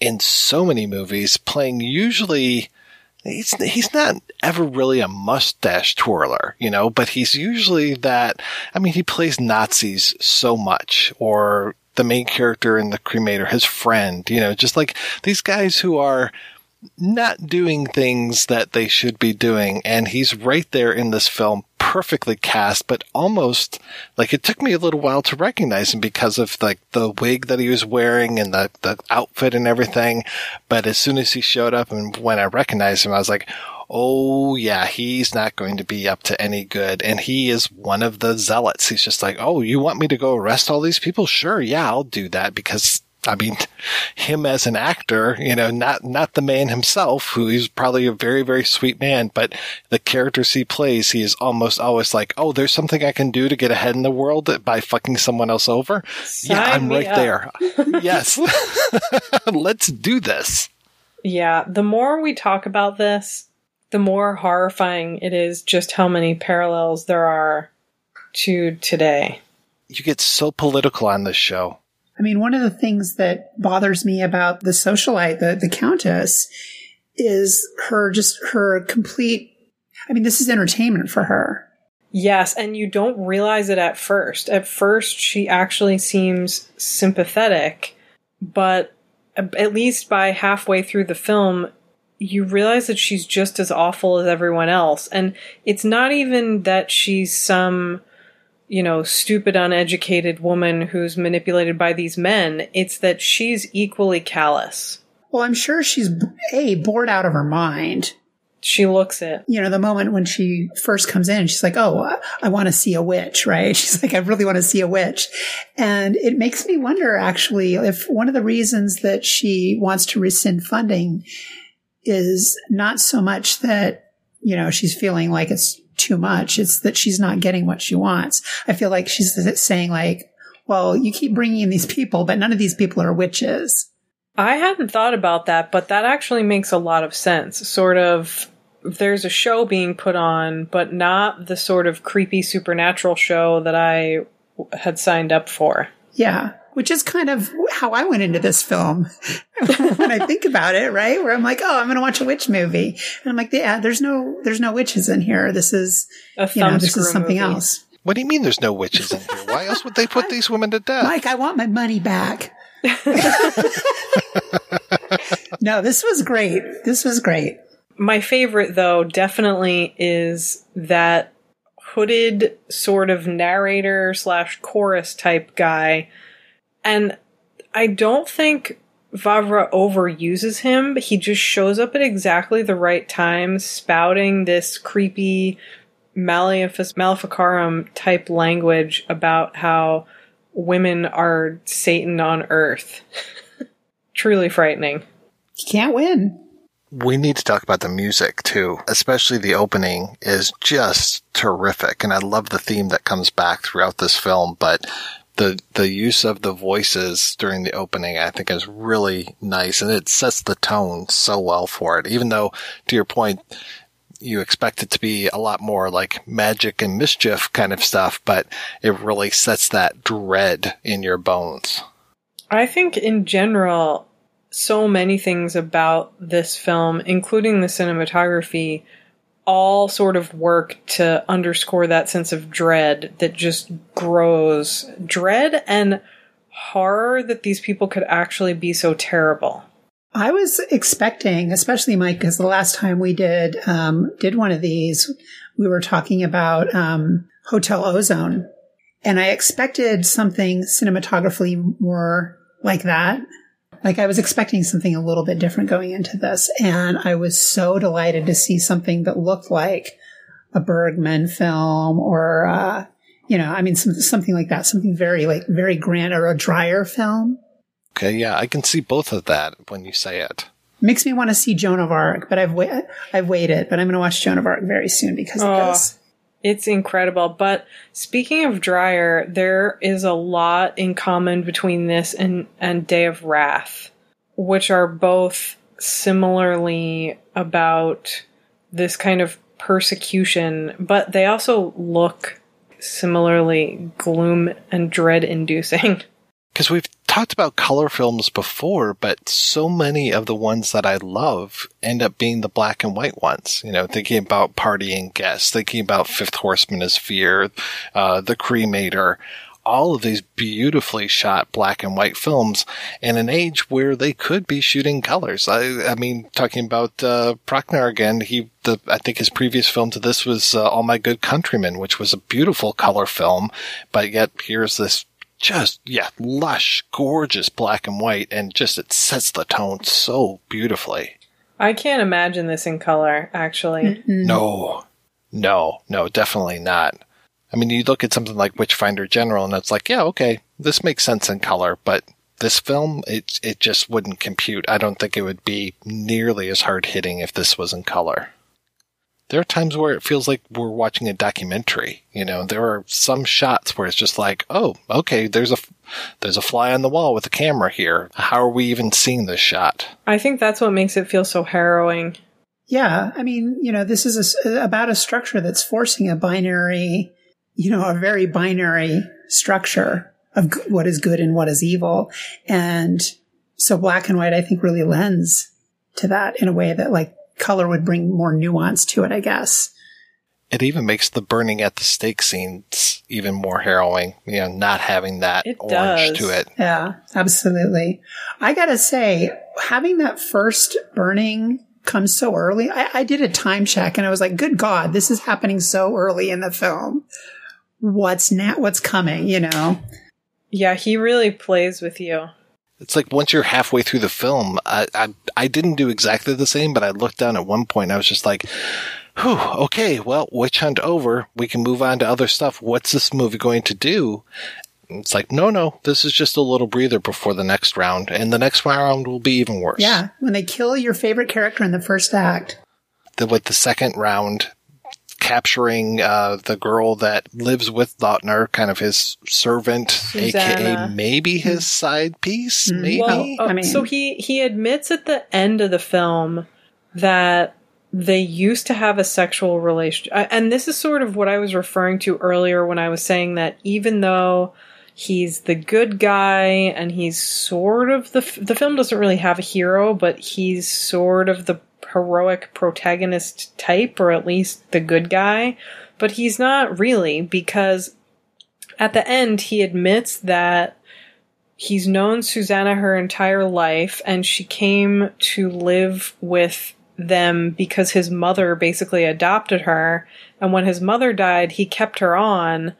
in so many movies playing usually he's he's not ever really a mustache twirler, you know, but he's usually that I mean he plays Nazis so much or the main character in the cremator, his friend, you know, just like these guys who are not doing things that they should be doing. And he's right there in this film, perfectly cast, but almost like it took me a little while to recognize him because of like the wig that he was wearing and the, the outfit and everything. But as soon as he showed up and when I recognized him, I was like, Oh yeah, he's not going to be up to any good. And he is one of the zealots. He's just like, Oh, you want me to go arrest all these people? Sure. Yeah, I'll do that because I mean, him as an actor, you know, not, not the man himself, who is probably a very, very sweet man, but the characters he plays, he is almost always like, oh, there's something I can do to get ahead in the world by fucking someone else over. Sign yeah, I'm right up. there. yes. Let's do this. Yeah, the more we talk about this, the more horrifying it is just how many parallels there are to today. You get so political on this show. I mean, one of the things that bothers me about the socialite, the, the countess, is her just her complete. I mean, this is entertainment for her. Yes, and you don't realize it at first. At first, she actually seems sympathetic, but at least by halfway through the film, you realize that she's just as awful as everyone else. And it's not even that she's some you know, stupid, uneducated woman who's manipulated by these men. It's that she's equally callous. Well, I'm sure she's a bored out of her mind. She looks it. You know, the moment when she first comes in, she's like, "Oh, I want to see a witch," right? She's like, "I really want to see a witch," and it makes me wonder, actually, if one of the reasons that she wants to rescind funding is not so much that you know she's feeling like it's too much. It's that she's not getting what she wants. I feel like she's saying like, well, you keep bringing in these people, but none of these people are witches. I hadn't thought about that, but that actually makes a lot of sense. Sort of, there's a show being put on, but not the sort of creepy supernatural show that I had signed up for. Yeah. Which is kind of how I went into this film when I think about it, right? Where I'm like, oh, I'm going to watch a witch movie. And I'm like, yeah, there's no, there's no witches in here. This is, a you know, this is something movie. else. What do you mean there's no witches in here? Why else would they put these women to death? Mike, I want my money back. no, this was great. This was great. My favorite, though, definitely is that hooded sort of narrator slash chorus type guy. And I don't think Vavra overuses him, but he just shows up at exactly the right time, spouting this creepy Malefic- Maleficarum type language about how women are Satan on earth. Truly frightening. You can't win. We need to talk about the music too, especially the opening is just terrific. And I love the theme that comes back throughout this film, but the, the use of the voices during the opening, I think is really nice and it sets the tone so well for it. Even though, to your point, you expect it to be a lot more like magic and mischief kind of stuff, but it really sets that dread in your bones. I think in general, so many things about this film, including the cinematography, all sort of work to underscore that sense of dread that just grows. Dread and horror that these people could actually be so terrible. I was expecting, especially Mike, because the last time we did um, did one of these, we were talking about um, Hotel Ozone, and I expected something cinematographically more like that. Like I was expecting something a little bit different going into this, and I was so delighted to see something that looked like a Bergman film or, uh, you know, I mean, some, something like that, something very like very grand or a Dreyer film. Okay. Yeah. I can see both of that when you say it. Makes me want to see Joan of Arc, but I've wa- I've waited, but I'm going to watch Joan of Arc very soon because of Oh, this. It's incredible. But speaking of Dreyer, there is a lot in common between this and, and Day of Wrath, which are both similarly about this kind of persecution, but they also look similarly gloom and dread inducing. Because we've talked about color films before, but so many of the ones that I love end up being the black and white ones. You know, thinking about Partying Guests, thinking about Fifth Horseman is Fear, uh, The Cremator, all of these beautifully shot black and white films in an age where they could be shooting colors. I, I mean, talking about, uh, again, he, the, I think his previous film to this was, uh, All My Good Countrymen, which was a beautiful color film, but yet here's this just yeah lush gorgeous black and white and just it sets the tone so beautifully. I can't imagine this in color, actually. no. No no definitely not. I mean you look at something like witchfinder general and it's like yeah okay this makes sense in color but this film it it just wouldn't compute. I don't think it would be nearly as hard hitting if this was in color there are times where it feels like we're watching a documentary. You know, there are some shots where it's just like, oh, okay, there's a there's a fly on the wall with a camera here. How are we even seeing this shot? I think that's what makes it feel so harrowing. Yeah, I mean, you know, this is a s about a structure that's forcing a binary, you know, a very binary structure of what is good and what is evil. And so black and white, I think, really lends to that in a way that like color would bring more nuance to it, I guess. It even makes the burning at the stake scenes even more harrowing. You know, not having that It orange does. to it. Yeah, absolutely. I gotta say, having that first burning come so early, I, I did a time check and I was like, good God, this is happening so early in the film. What's now, what's coming, you know? Yeah, he really plays with you. It's like once you're halfway through the film, I, I I didn't do exactly the same, but I looked down at one point. I was just like, "Whew, okay, well, witch hunt over. We can move on to other stuff. What's this movie going to do?" And it's like, no, no, this is just a little breather before the next round, and the next round will be even worse. Yeah, when they kill your favorite character in the first act. The, with the second round capturing uh, the girl that lives with Lautner, kind of his servant, aka maybe his side piece, maybe. Well, uh, so he he admits at the end of the film that they used to have a sexual relationship, and this is sort of what I was referring to earlier when I was saying that even though he's the good guy and he's sort of the f- the film doesn't really have a hero, but he's sort of the heroic protagonist type or at least the good guy, but he's not really because at the end he admits that he's known Susanna her entire life and she came to live with them because his mother basically adopted her and when his mother died he kept her on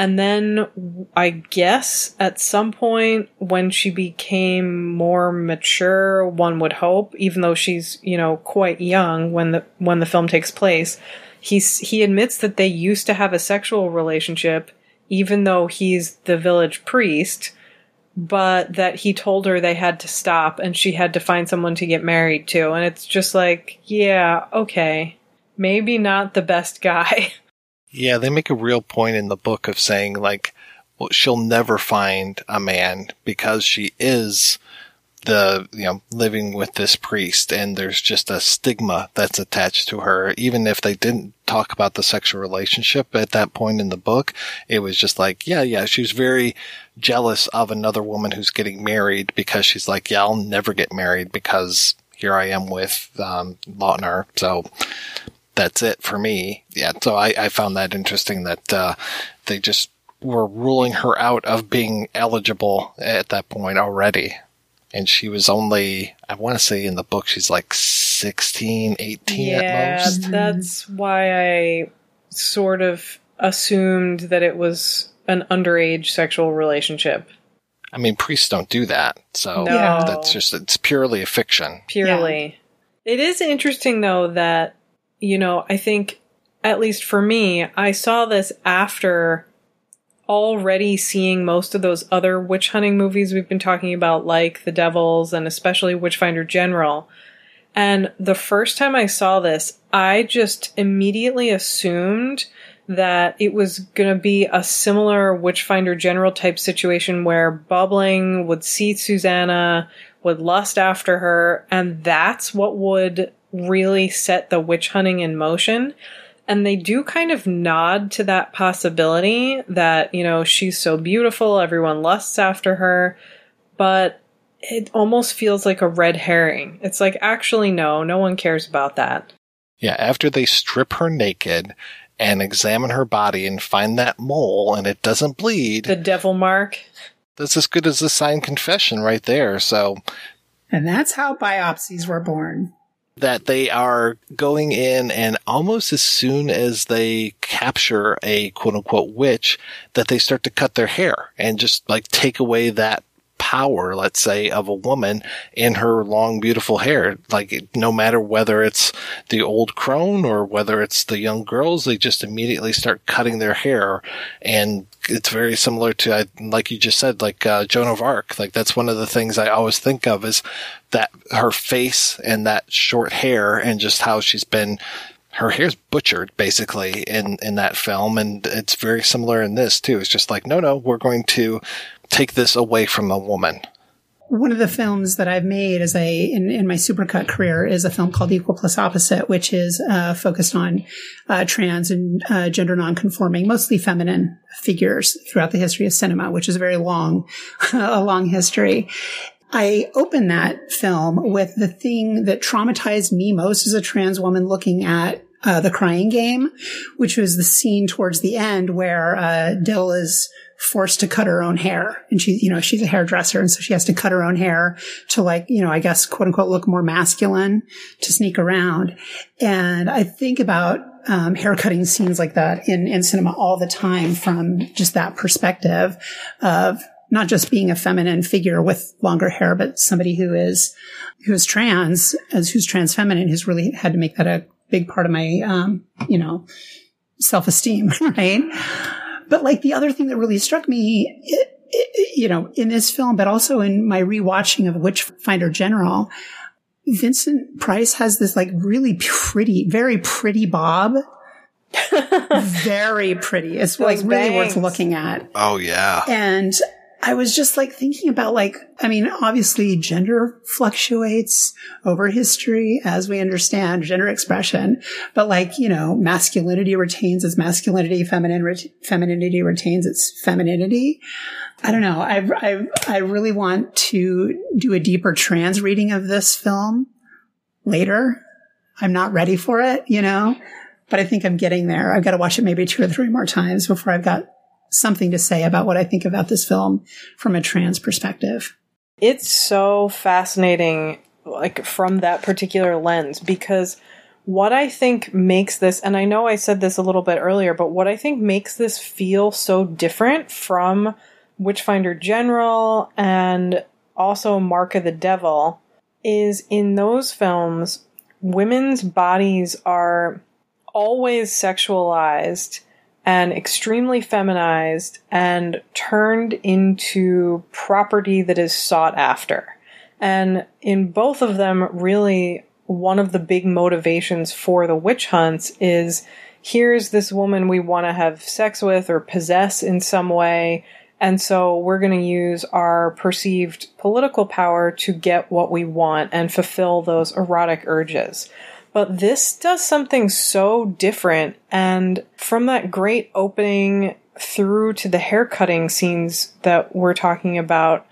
and then I guess at some point when she became more mature, one would hope, even though she's, you know, quite young when the when the film takes place, he's he admits that they used to have a sexual relationship, even though he's the village priest, but that he told her they had to stop and she had to find someone to get married to. And it's just like, yeah, okay. Maybe not the best guy. Yeah, they make a real point in the book of saying like, well, she'll never find a man because she is the, you know, living with this priest and there's just a stigma that's attached to her. Even if they didn't talk about the sexual relationship at that point in the book, it was just like, yeah, yeah, she was very jealous of another woman who's getting married because she's like, yeah, I'll never get married because here I am with, um, Lautner. So, that's it for me. Yeah. So I, I found that interesting that, uh, they just were ruling her out of being eligible at that point already. And she was only, I want to say in the book, she's like 16, 18 yeah, at most. that's why I sort of assumed that it was an underage sexual relationship. I mean, priests don't do that. So No. that's just, it's purely a fiction. purely. It is interesting though that, you know, I think, at least for me, I saw this after already seeing most of those other witch hunting movies we've been talking about, like The Devils and especially Witchfinder General. And the first time I saw this, I just immediately assumed that it was going to be a similar Witchfinder General type situation where Bobling would see Susanna, would lust after her, and that's what would really set the witch hunting in motion. And they do kind of nod to that possibility that, you know, she's so beautiful, everyone lusts after her, but it almost feels like a red herring. It's like, actually, no, no one cares about that. Yeah, after they strip her naked and examine her body and find that mole and it doesn't bleed, The devil mark. that's as good as a signed confession right there. So And that's how biopsies were born. That they are going in and almost as soon as they capture a quote unquote witch, that they start to cut their hair and just like take away that power, let's say, of a woman in her long, beautiful hair. Like no matter whether it's the old crone or whether it's the young girls, they just immediately start cutting their hair. And it's very similar to, like you just said, like uh, Joan of Arc. Like that's one of the things I always think of is that her face and that short hair and just how she's been her hair's butchered basically in in that film and it's very similar in this too it's just like no no we're going to take this away from a woman One of the films that I've made as a in, in my supercut career is a film called Equal Plus Opposite, which is uh, focused on uh, trans and uh, gender nonconforming, mostly feminine figures throughout the history of cinema, which is a very long, a long history. I opened that film with the thing that traumatized me most as a trans woman looking at uh, the crying game, which was the scene towards the end where uh, Dil is forced to cut her own hair. And she, you know, she's a hairdresser. And so she has to cut her own hair to like, you know, I guess quote unquote look more masculine to sneak around. And I think about um, haircutting scenes like that in, in cinema all the time from just that perspective of not just being a feminine figure with longer hair, but somebody who is, who is trans, as who's trans feminine, who's really had to make that a big part of my, um, you know, self esteem, right? But like the other thing that really struck me, it, it, you know, in this film, but also in my rewatching of Witchfinder General, Vincent Price has this like really pretty, very pretty bob. very pretty. It's Those like really worth looking at. oh yeah And I was just like thinking about like, I mean, obviously gender fluctuates over history as we understand gender expression, but like, you know, masculinity retains its masculinity, feminine, femininity retains its femininity. I don't know. I, I, I really want to do a deeper trans reading of this film later. I'm not ready for it, you know, but I think I'm getting there. I've got to watch it maybe two or three more times before I've got something to say about what I think about this film from a trans perspective. It's so fascinating, like from that particular lens, because what I think makes this, and I know I said this a little bit earlier, but what I think makes this feel so different from Witchfinder General and also Mark of the Devil is in those films, women's bodies are always sexualized and extremely feminized and turned into property that is sought after. And in both of them, really, one of the big motivations for the witch hunts is here's this woman we want to have sex with or possess in some way. And so we're going to use our perceived political power to get what we want and fulfill those erotic urges. But this does something so different. And from that great opening through to the haircutting scenes that we're talking about,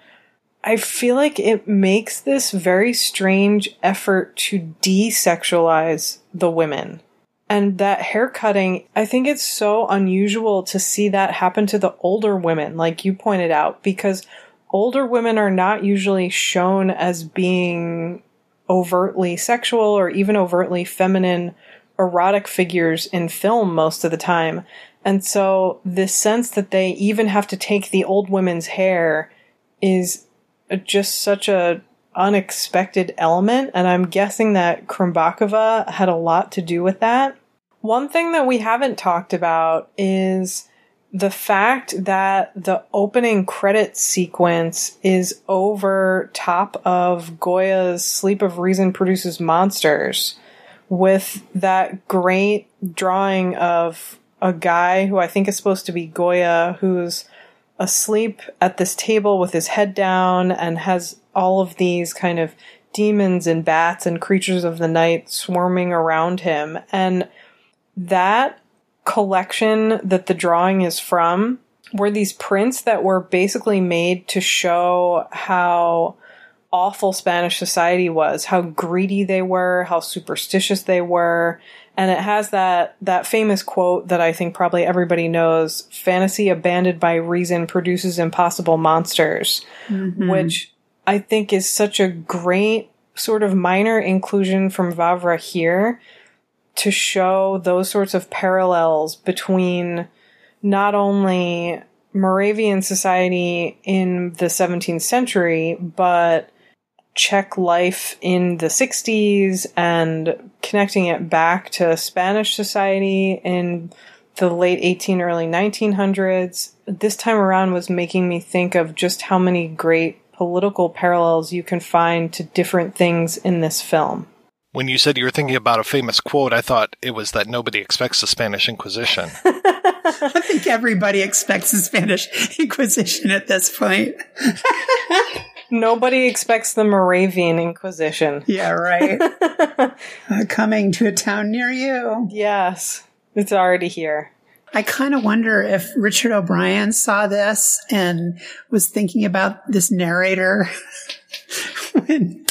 I feel like it makes this very strange effort to desexualize the women. And that haircutting, I think it's so unusual to see that happen to the older women, like you pointed out, because older women are not usually shown as being overtly sexual or even overtly feminine erotic figures in film most of the time. And so this sense that they even have to take the old women's hair is just such a unexpected element and I'm guessing that Krumbachová had a lot to do with that. One thing that we haven't talked about is the fact that the opening credit sequence is over top of Goya's Sleep of Reason Produces Monsters with that great drawing of a guy who I think is supposed to be Goya who's asleep at this table with his head down and has all of these kind of demons and bats and creatures of the night swarming around him. And that collection that the drawing is from were these prints that were basically made to show how awful Spanish society was, how greedy they were, how superstitious they were. And it has that, that famous quote that I think probably everybody knows, fantasy abandoned by reason produces impossible monsters, Mm-hmm. which I think is such a great sort of minor inclusion from Vavra here to show those sorts of parallels between not only Moravian society in the 17th century, but Czech life in the 60s and connecting it back to Spanish society in the late 18, early 1900s. This time around was making me think of just how many great political parallels you can find to different things in this film. When you said you were thinking about a famous quote, I thought it was that nobody expects the Spanish Inquisition. I think everybody expects the Spanish Inquisition at this point. Nobody expects the Moravian Inquisition. Yeah, right. Uh, coming to a town near you. Yes, it's already here. I kind of wonder if Richard O'Brien saw this and was thinking about this narrator when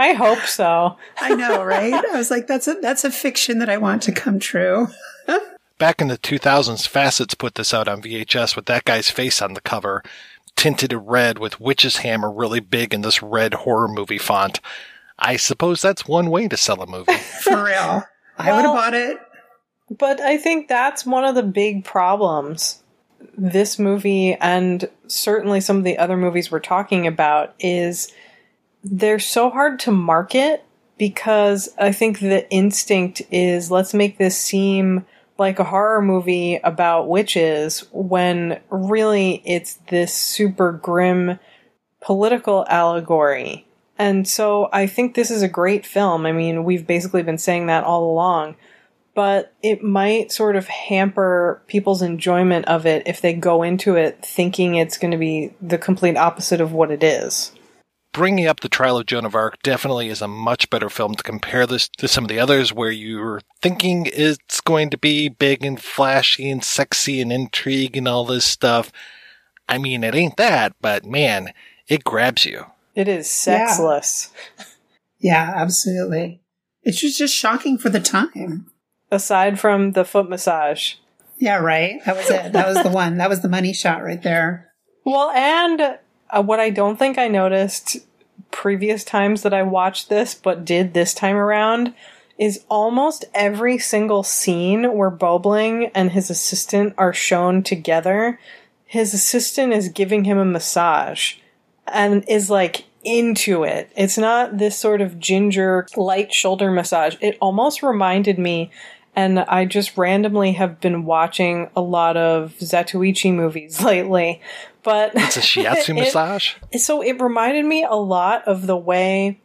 I hope so. I know, right? I was like, that's a that's a fiction that I want to come true. Back in the 2000s, Facets put this out on VHS with that guy's face on the cover, tinted red with Witch's Hammer really big in this red horror movie font. I suppose that's one way to sell a movie. For real. I would have bought it. But I think that's one of the big problems. This movie and certainly some of the other movies we're talking about is they're so hard to market because I think the instinct is let's make this seem like a horror movie about witches when really it's this super grim political allegory. And so I think this is a great film. I mean, we've basically been saying that all along. but it might sort of hamper people's enjoyment of it if they go into it thinking it's going to be the complete opposite of what it is. Bringing up the trial of Joan of Arc definitely is a much better film to compare this to some of the others where you're thinking it's going to be big and flashy and sexy and intrigue and all this stuff. I mean, it ain't that, but man, it grabs you. It is sexless. Yeah, absolutely. It's just, just shocking for the time. Aside from the foot massage. Yeah, right. That was it. That was the one. That was the money shot right there. Well, and uh, what I don't think I noticed previous times that I watched this, but did this time around, is almost every single scene where Bobling and his assistant are shown together. His assistant is giving him a massage and is like into it. It's not this sort of ginger light shoulder massage. It almost reminded me and I just randomly have been watching a lot of Zatoichi movies lately. But It's a shiatsu it- massage? So it reminded me a lot of the way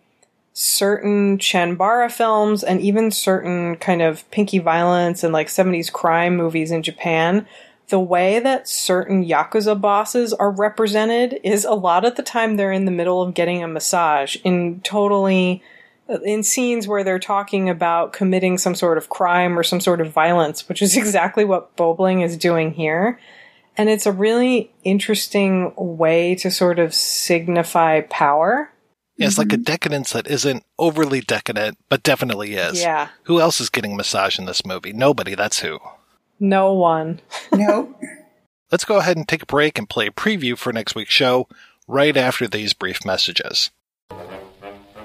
certain Chanbara films and even certain kind of pinky violence and like 70s crime movies in Japan, the way that certain Yakuza bosses are represented is a lot of the time they're in the middle of getting a massage in totally uh, in scenes where they're talking about committing some sort of crime or some sort of violence, which is exactly what Bobling is doing here. And it's a really interesting way to sort of signify power. Yeah, it's like a mm-hmm. decadence that isn't overly decadent, but definitely is. Yeah. Who else is getting a massage in this movie? Nobody, that's who. No one. Nope. Let's go ahead and take a break and play a preview for next week's show right after these brief messages.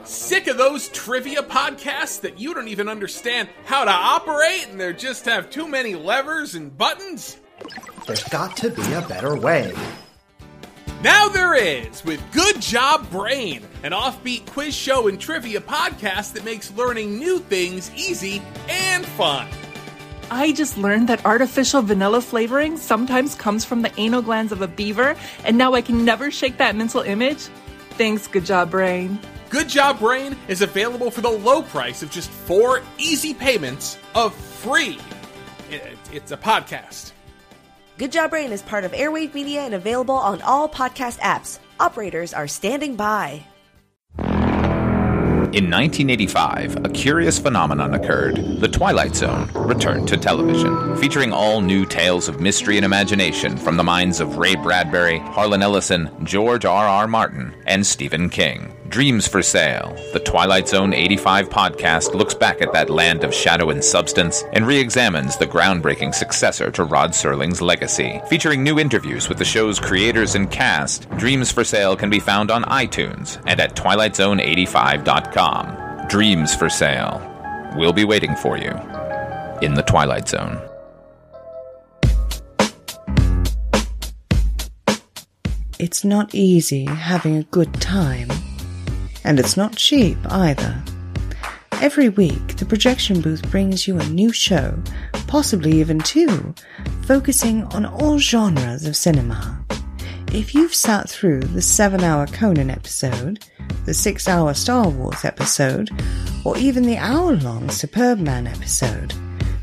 Sick of those trivia podcasts that you don't even understand how to operate and they just have too many levers and buttons? There's got to be a better way. Now there is with Good Job Brain, an offbeat quiz show and trivia podcast that makes learning new things easy and fun. I just learned that artificial vanilla flavoring sometimes comes from the anal glands of a beaver, and now I can never shake that mental image. Thanks, good job, brain. Good Job Brain is available for the low price of just four easy payments of free. It- It's a podcast. Good Job Brain is part of Airwave Media and available on all podcast apps. Operators are standing by. In 1985, a curious phenomenon occurred. The Twilight Zone returned to television, featuring all new tales of mystery and imagination from the minds of Ray Bradbury, Harlan Ellison, George R. R. Martin, and Stephen King. Dreams for Sale, the Twilight Zone 85 podcast looks back at that land of shadow and substance and re examines the groundbreaking successor to Rod Serling's legacy. Featuring new interviews with the show's creators and cast, Dreams for Sale can be found on iTunes and at TwilightZone85.com. Dreams for Sale. We'll be waiting for you in the Twilight Zone. It's not easy having a good time. And it's not cheap either. Every week, the projection booth brings you a new show, possibly even two, focusing on all genres of cinema. If you've sat through the seven hour Conan episode, the six hour Star Wars episode, or even the hour long Superb Man episode,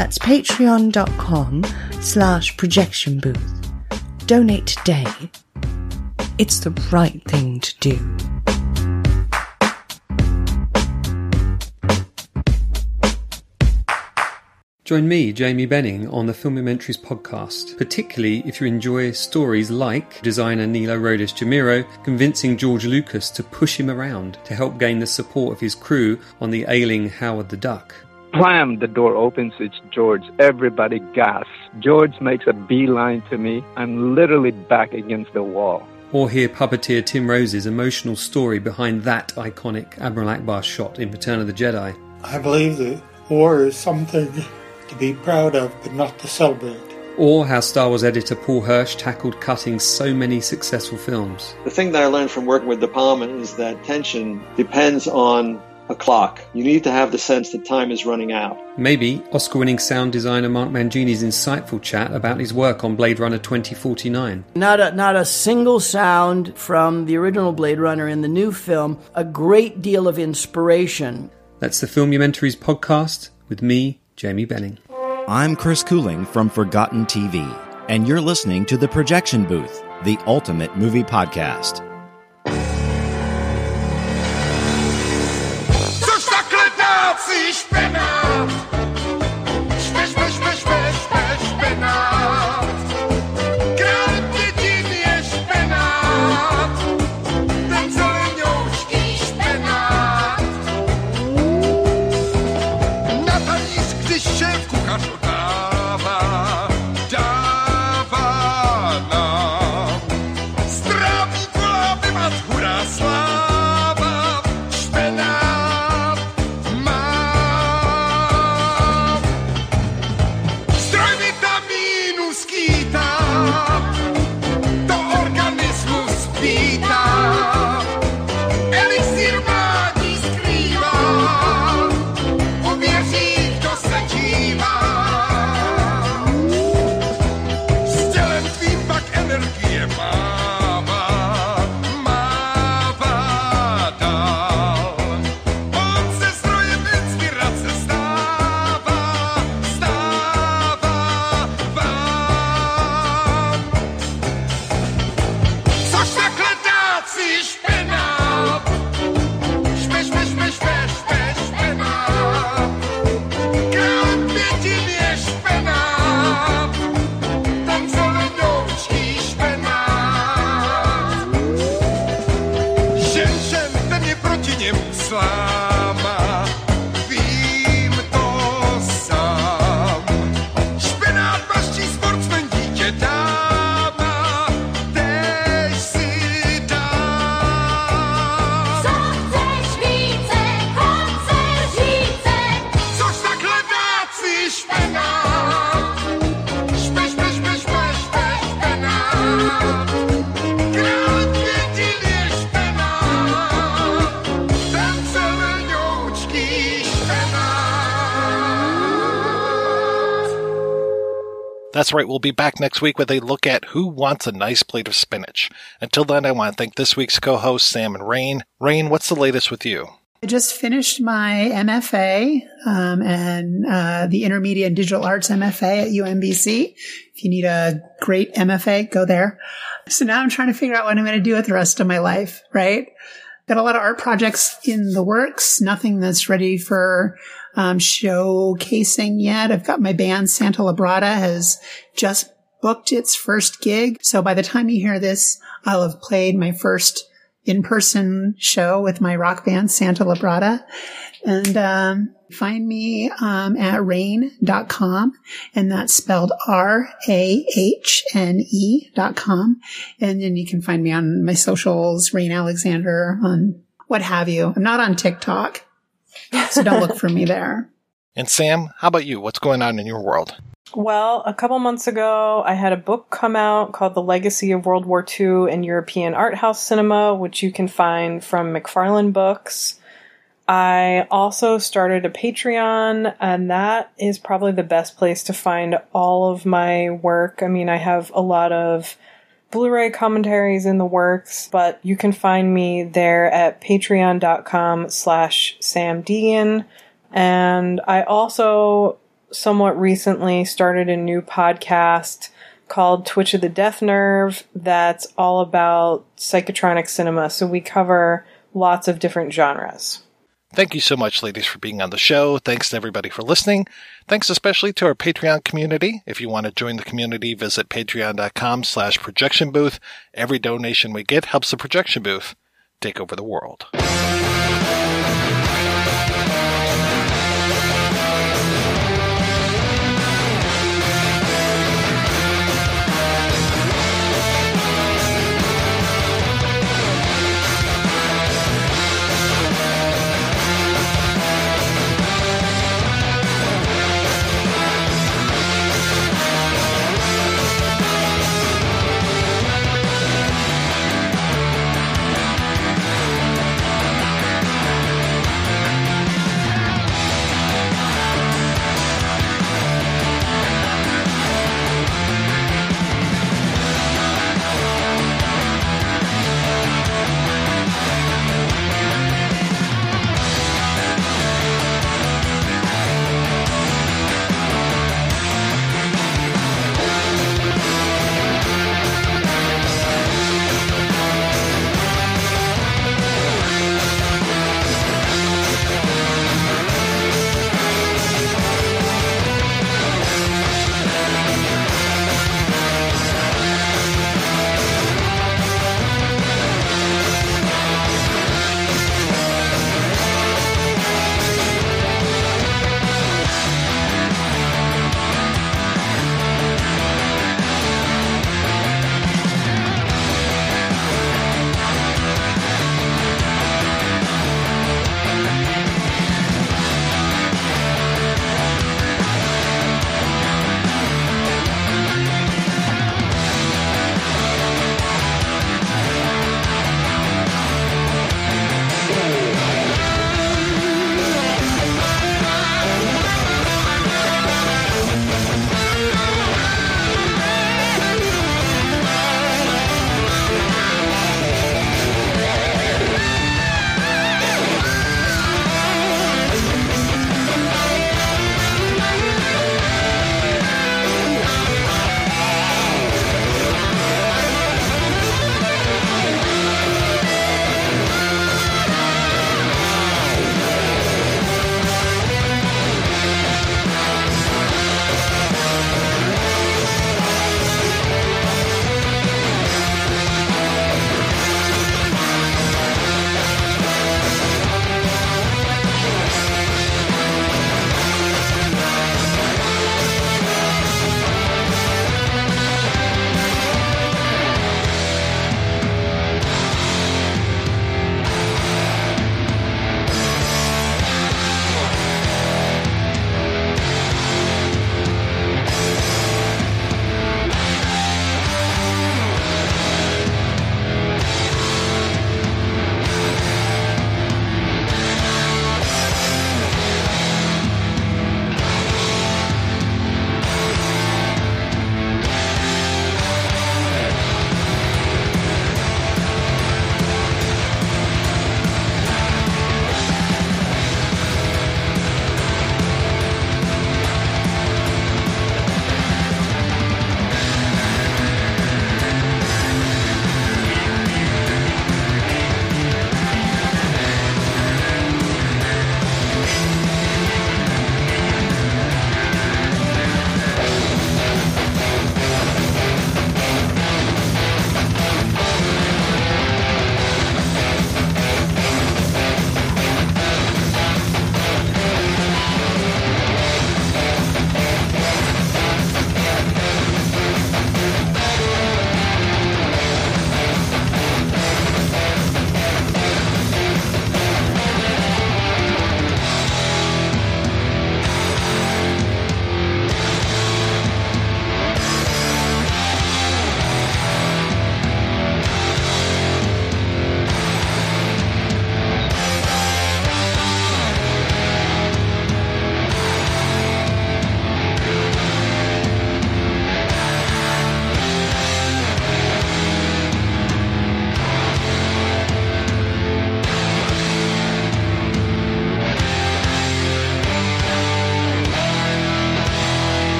that's patreon.com slash projection booth. Donate today. It's the right thing to do. Join me, Jamie Benning, on the Filmumentaries podcast, particularly if you enjoy stories like designer Nilo Rodis Jamero convincing George Lucas to push him around to help gain the support of his crew on the ailing Howard the Duck. Blam! The door opens. It's George. Everybody gasps. George makes a beeline to me. I'm literally back against the wall. Or hear puppeteer Tim Rose's emotional story behind that iconic Admiral Ackbar shot in Return of the Jedi. I believe that war is something to be proud of, but not to celebrate. Or how Star Wars editor Paul Hirsch tackled cutting so many successful films. The thing that I learned from working with De Palma is that tension depends on a clock. You need to have the sense that time is running out. Maybe Oscar winning sound designer Mark Mangini's insightful chat about his work on Blade Runner 2049. Not a, not a single sound from the original Blade Runner in the new film, a great deal of inspiration. That's the Filmumentaries podcast with me, Jamie Benning. I'm Chris Cooling from Forgotten TV, and you're listening to The Projection Booth, the ultimate movie podcast. That's right, we'll be back next week with a look at who wants a nice plate of spinach. Until then, I want to thank this week's co hosts, Samm and Rahne. Rahne, what's the latest with you? I just finished my MFA um, and uh, the Intermedia in Digital Arts MFA at UMBC. If you need a great MFA, go there. So now I'm trying to figure out what I'm going to do with the rest of my life, right? Got a lot of art projects in the works, nothing that's ready for um, showcasing yet. I've got my band Santa Labrada has just booked its first gig. So by the time you hear this, I'll have played my first in-person show with my rock band Santa Labrada. And um, find me um, at rahne.com and that's spelled R-A-H-N-E dot com. And then you can find me on my socials, Rahne Alexander, on what have you. I'm not on TikTok, so don't look for me there. And Samm, how about you? What's going on in your world? Well, a couple months ago, I had a book come out called The Legacy of World War II in European Art House Cinema, which you can find from McFarland Books. I also started a Patreon, and that is probably the best place to find all of my work. I mean, I have a lot of Blu-ray commentaries in the works, but you can find me there at patreon.com slash sammdeighan. And I also somewhat recently started a new podcast called Twitch of the Death Nerve that's all about psychotronic cinema. So we cover lots of different genres. Thank you so much, ladies, for being on the show. Thanks to everybody for listening. Thanks especially to our Patreon community. If you want to join the community, visit patreon.com slash projection booth. Every donation we get helps the projection booth take over the world.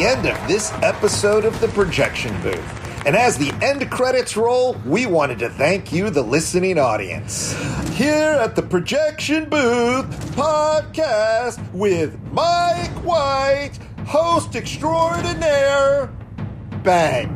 The end of this episode of the Projection Booth. And as the end credits roll, we wanted to thank you, the listening audience. Here at the Projection Booth podcast with Mike White, host extraordinaire, Bang.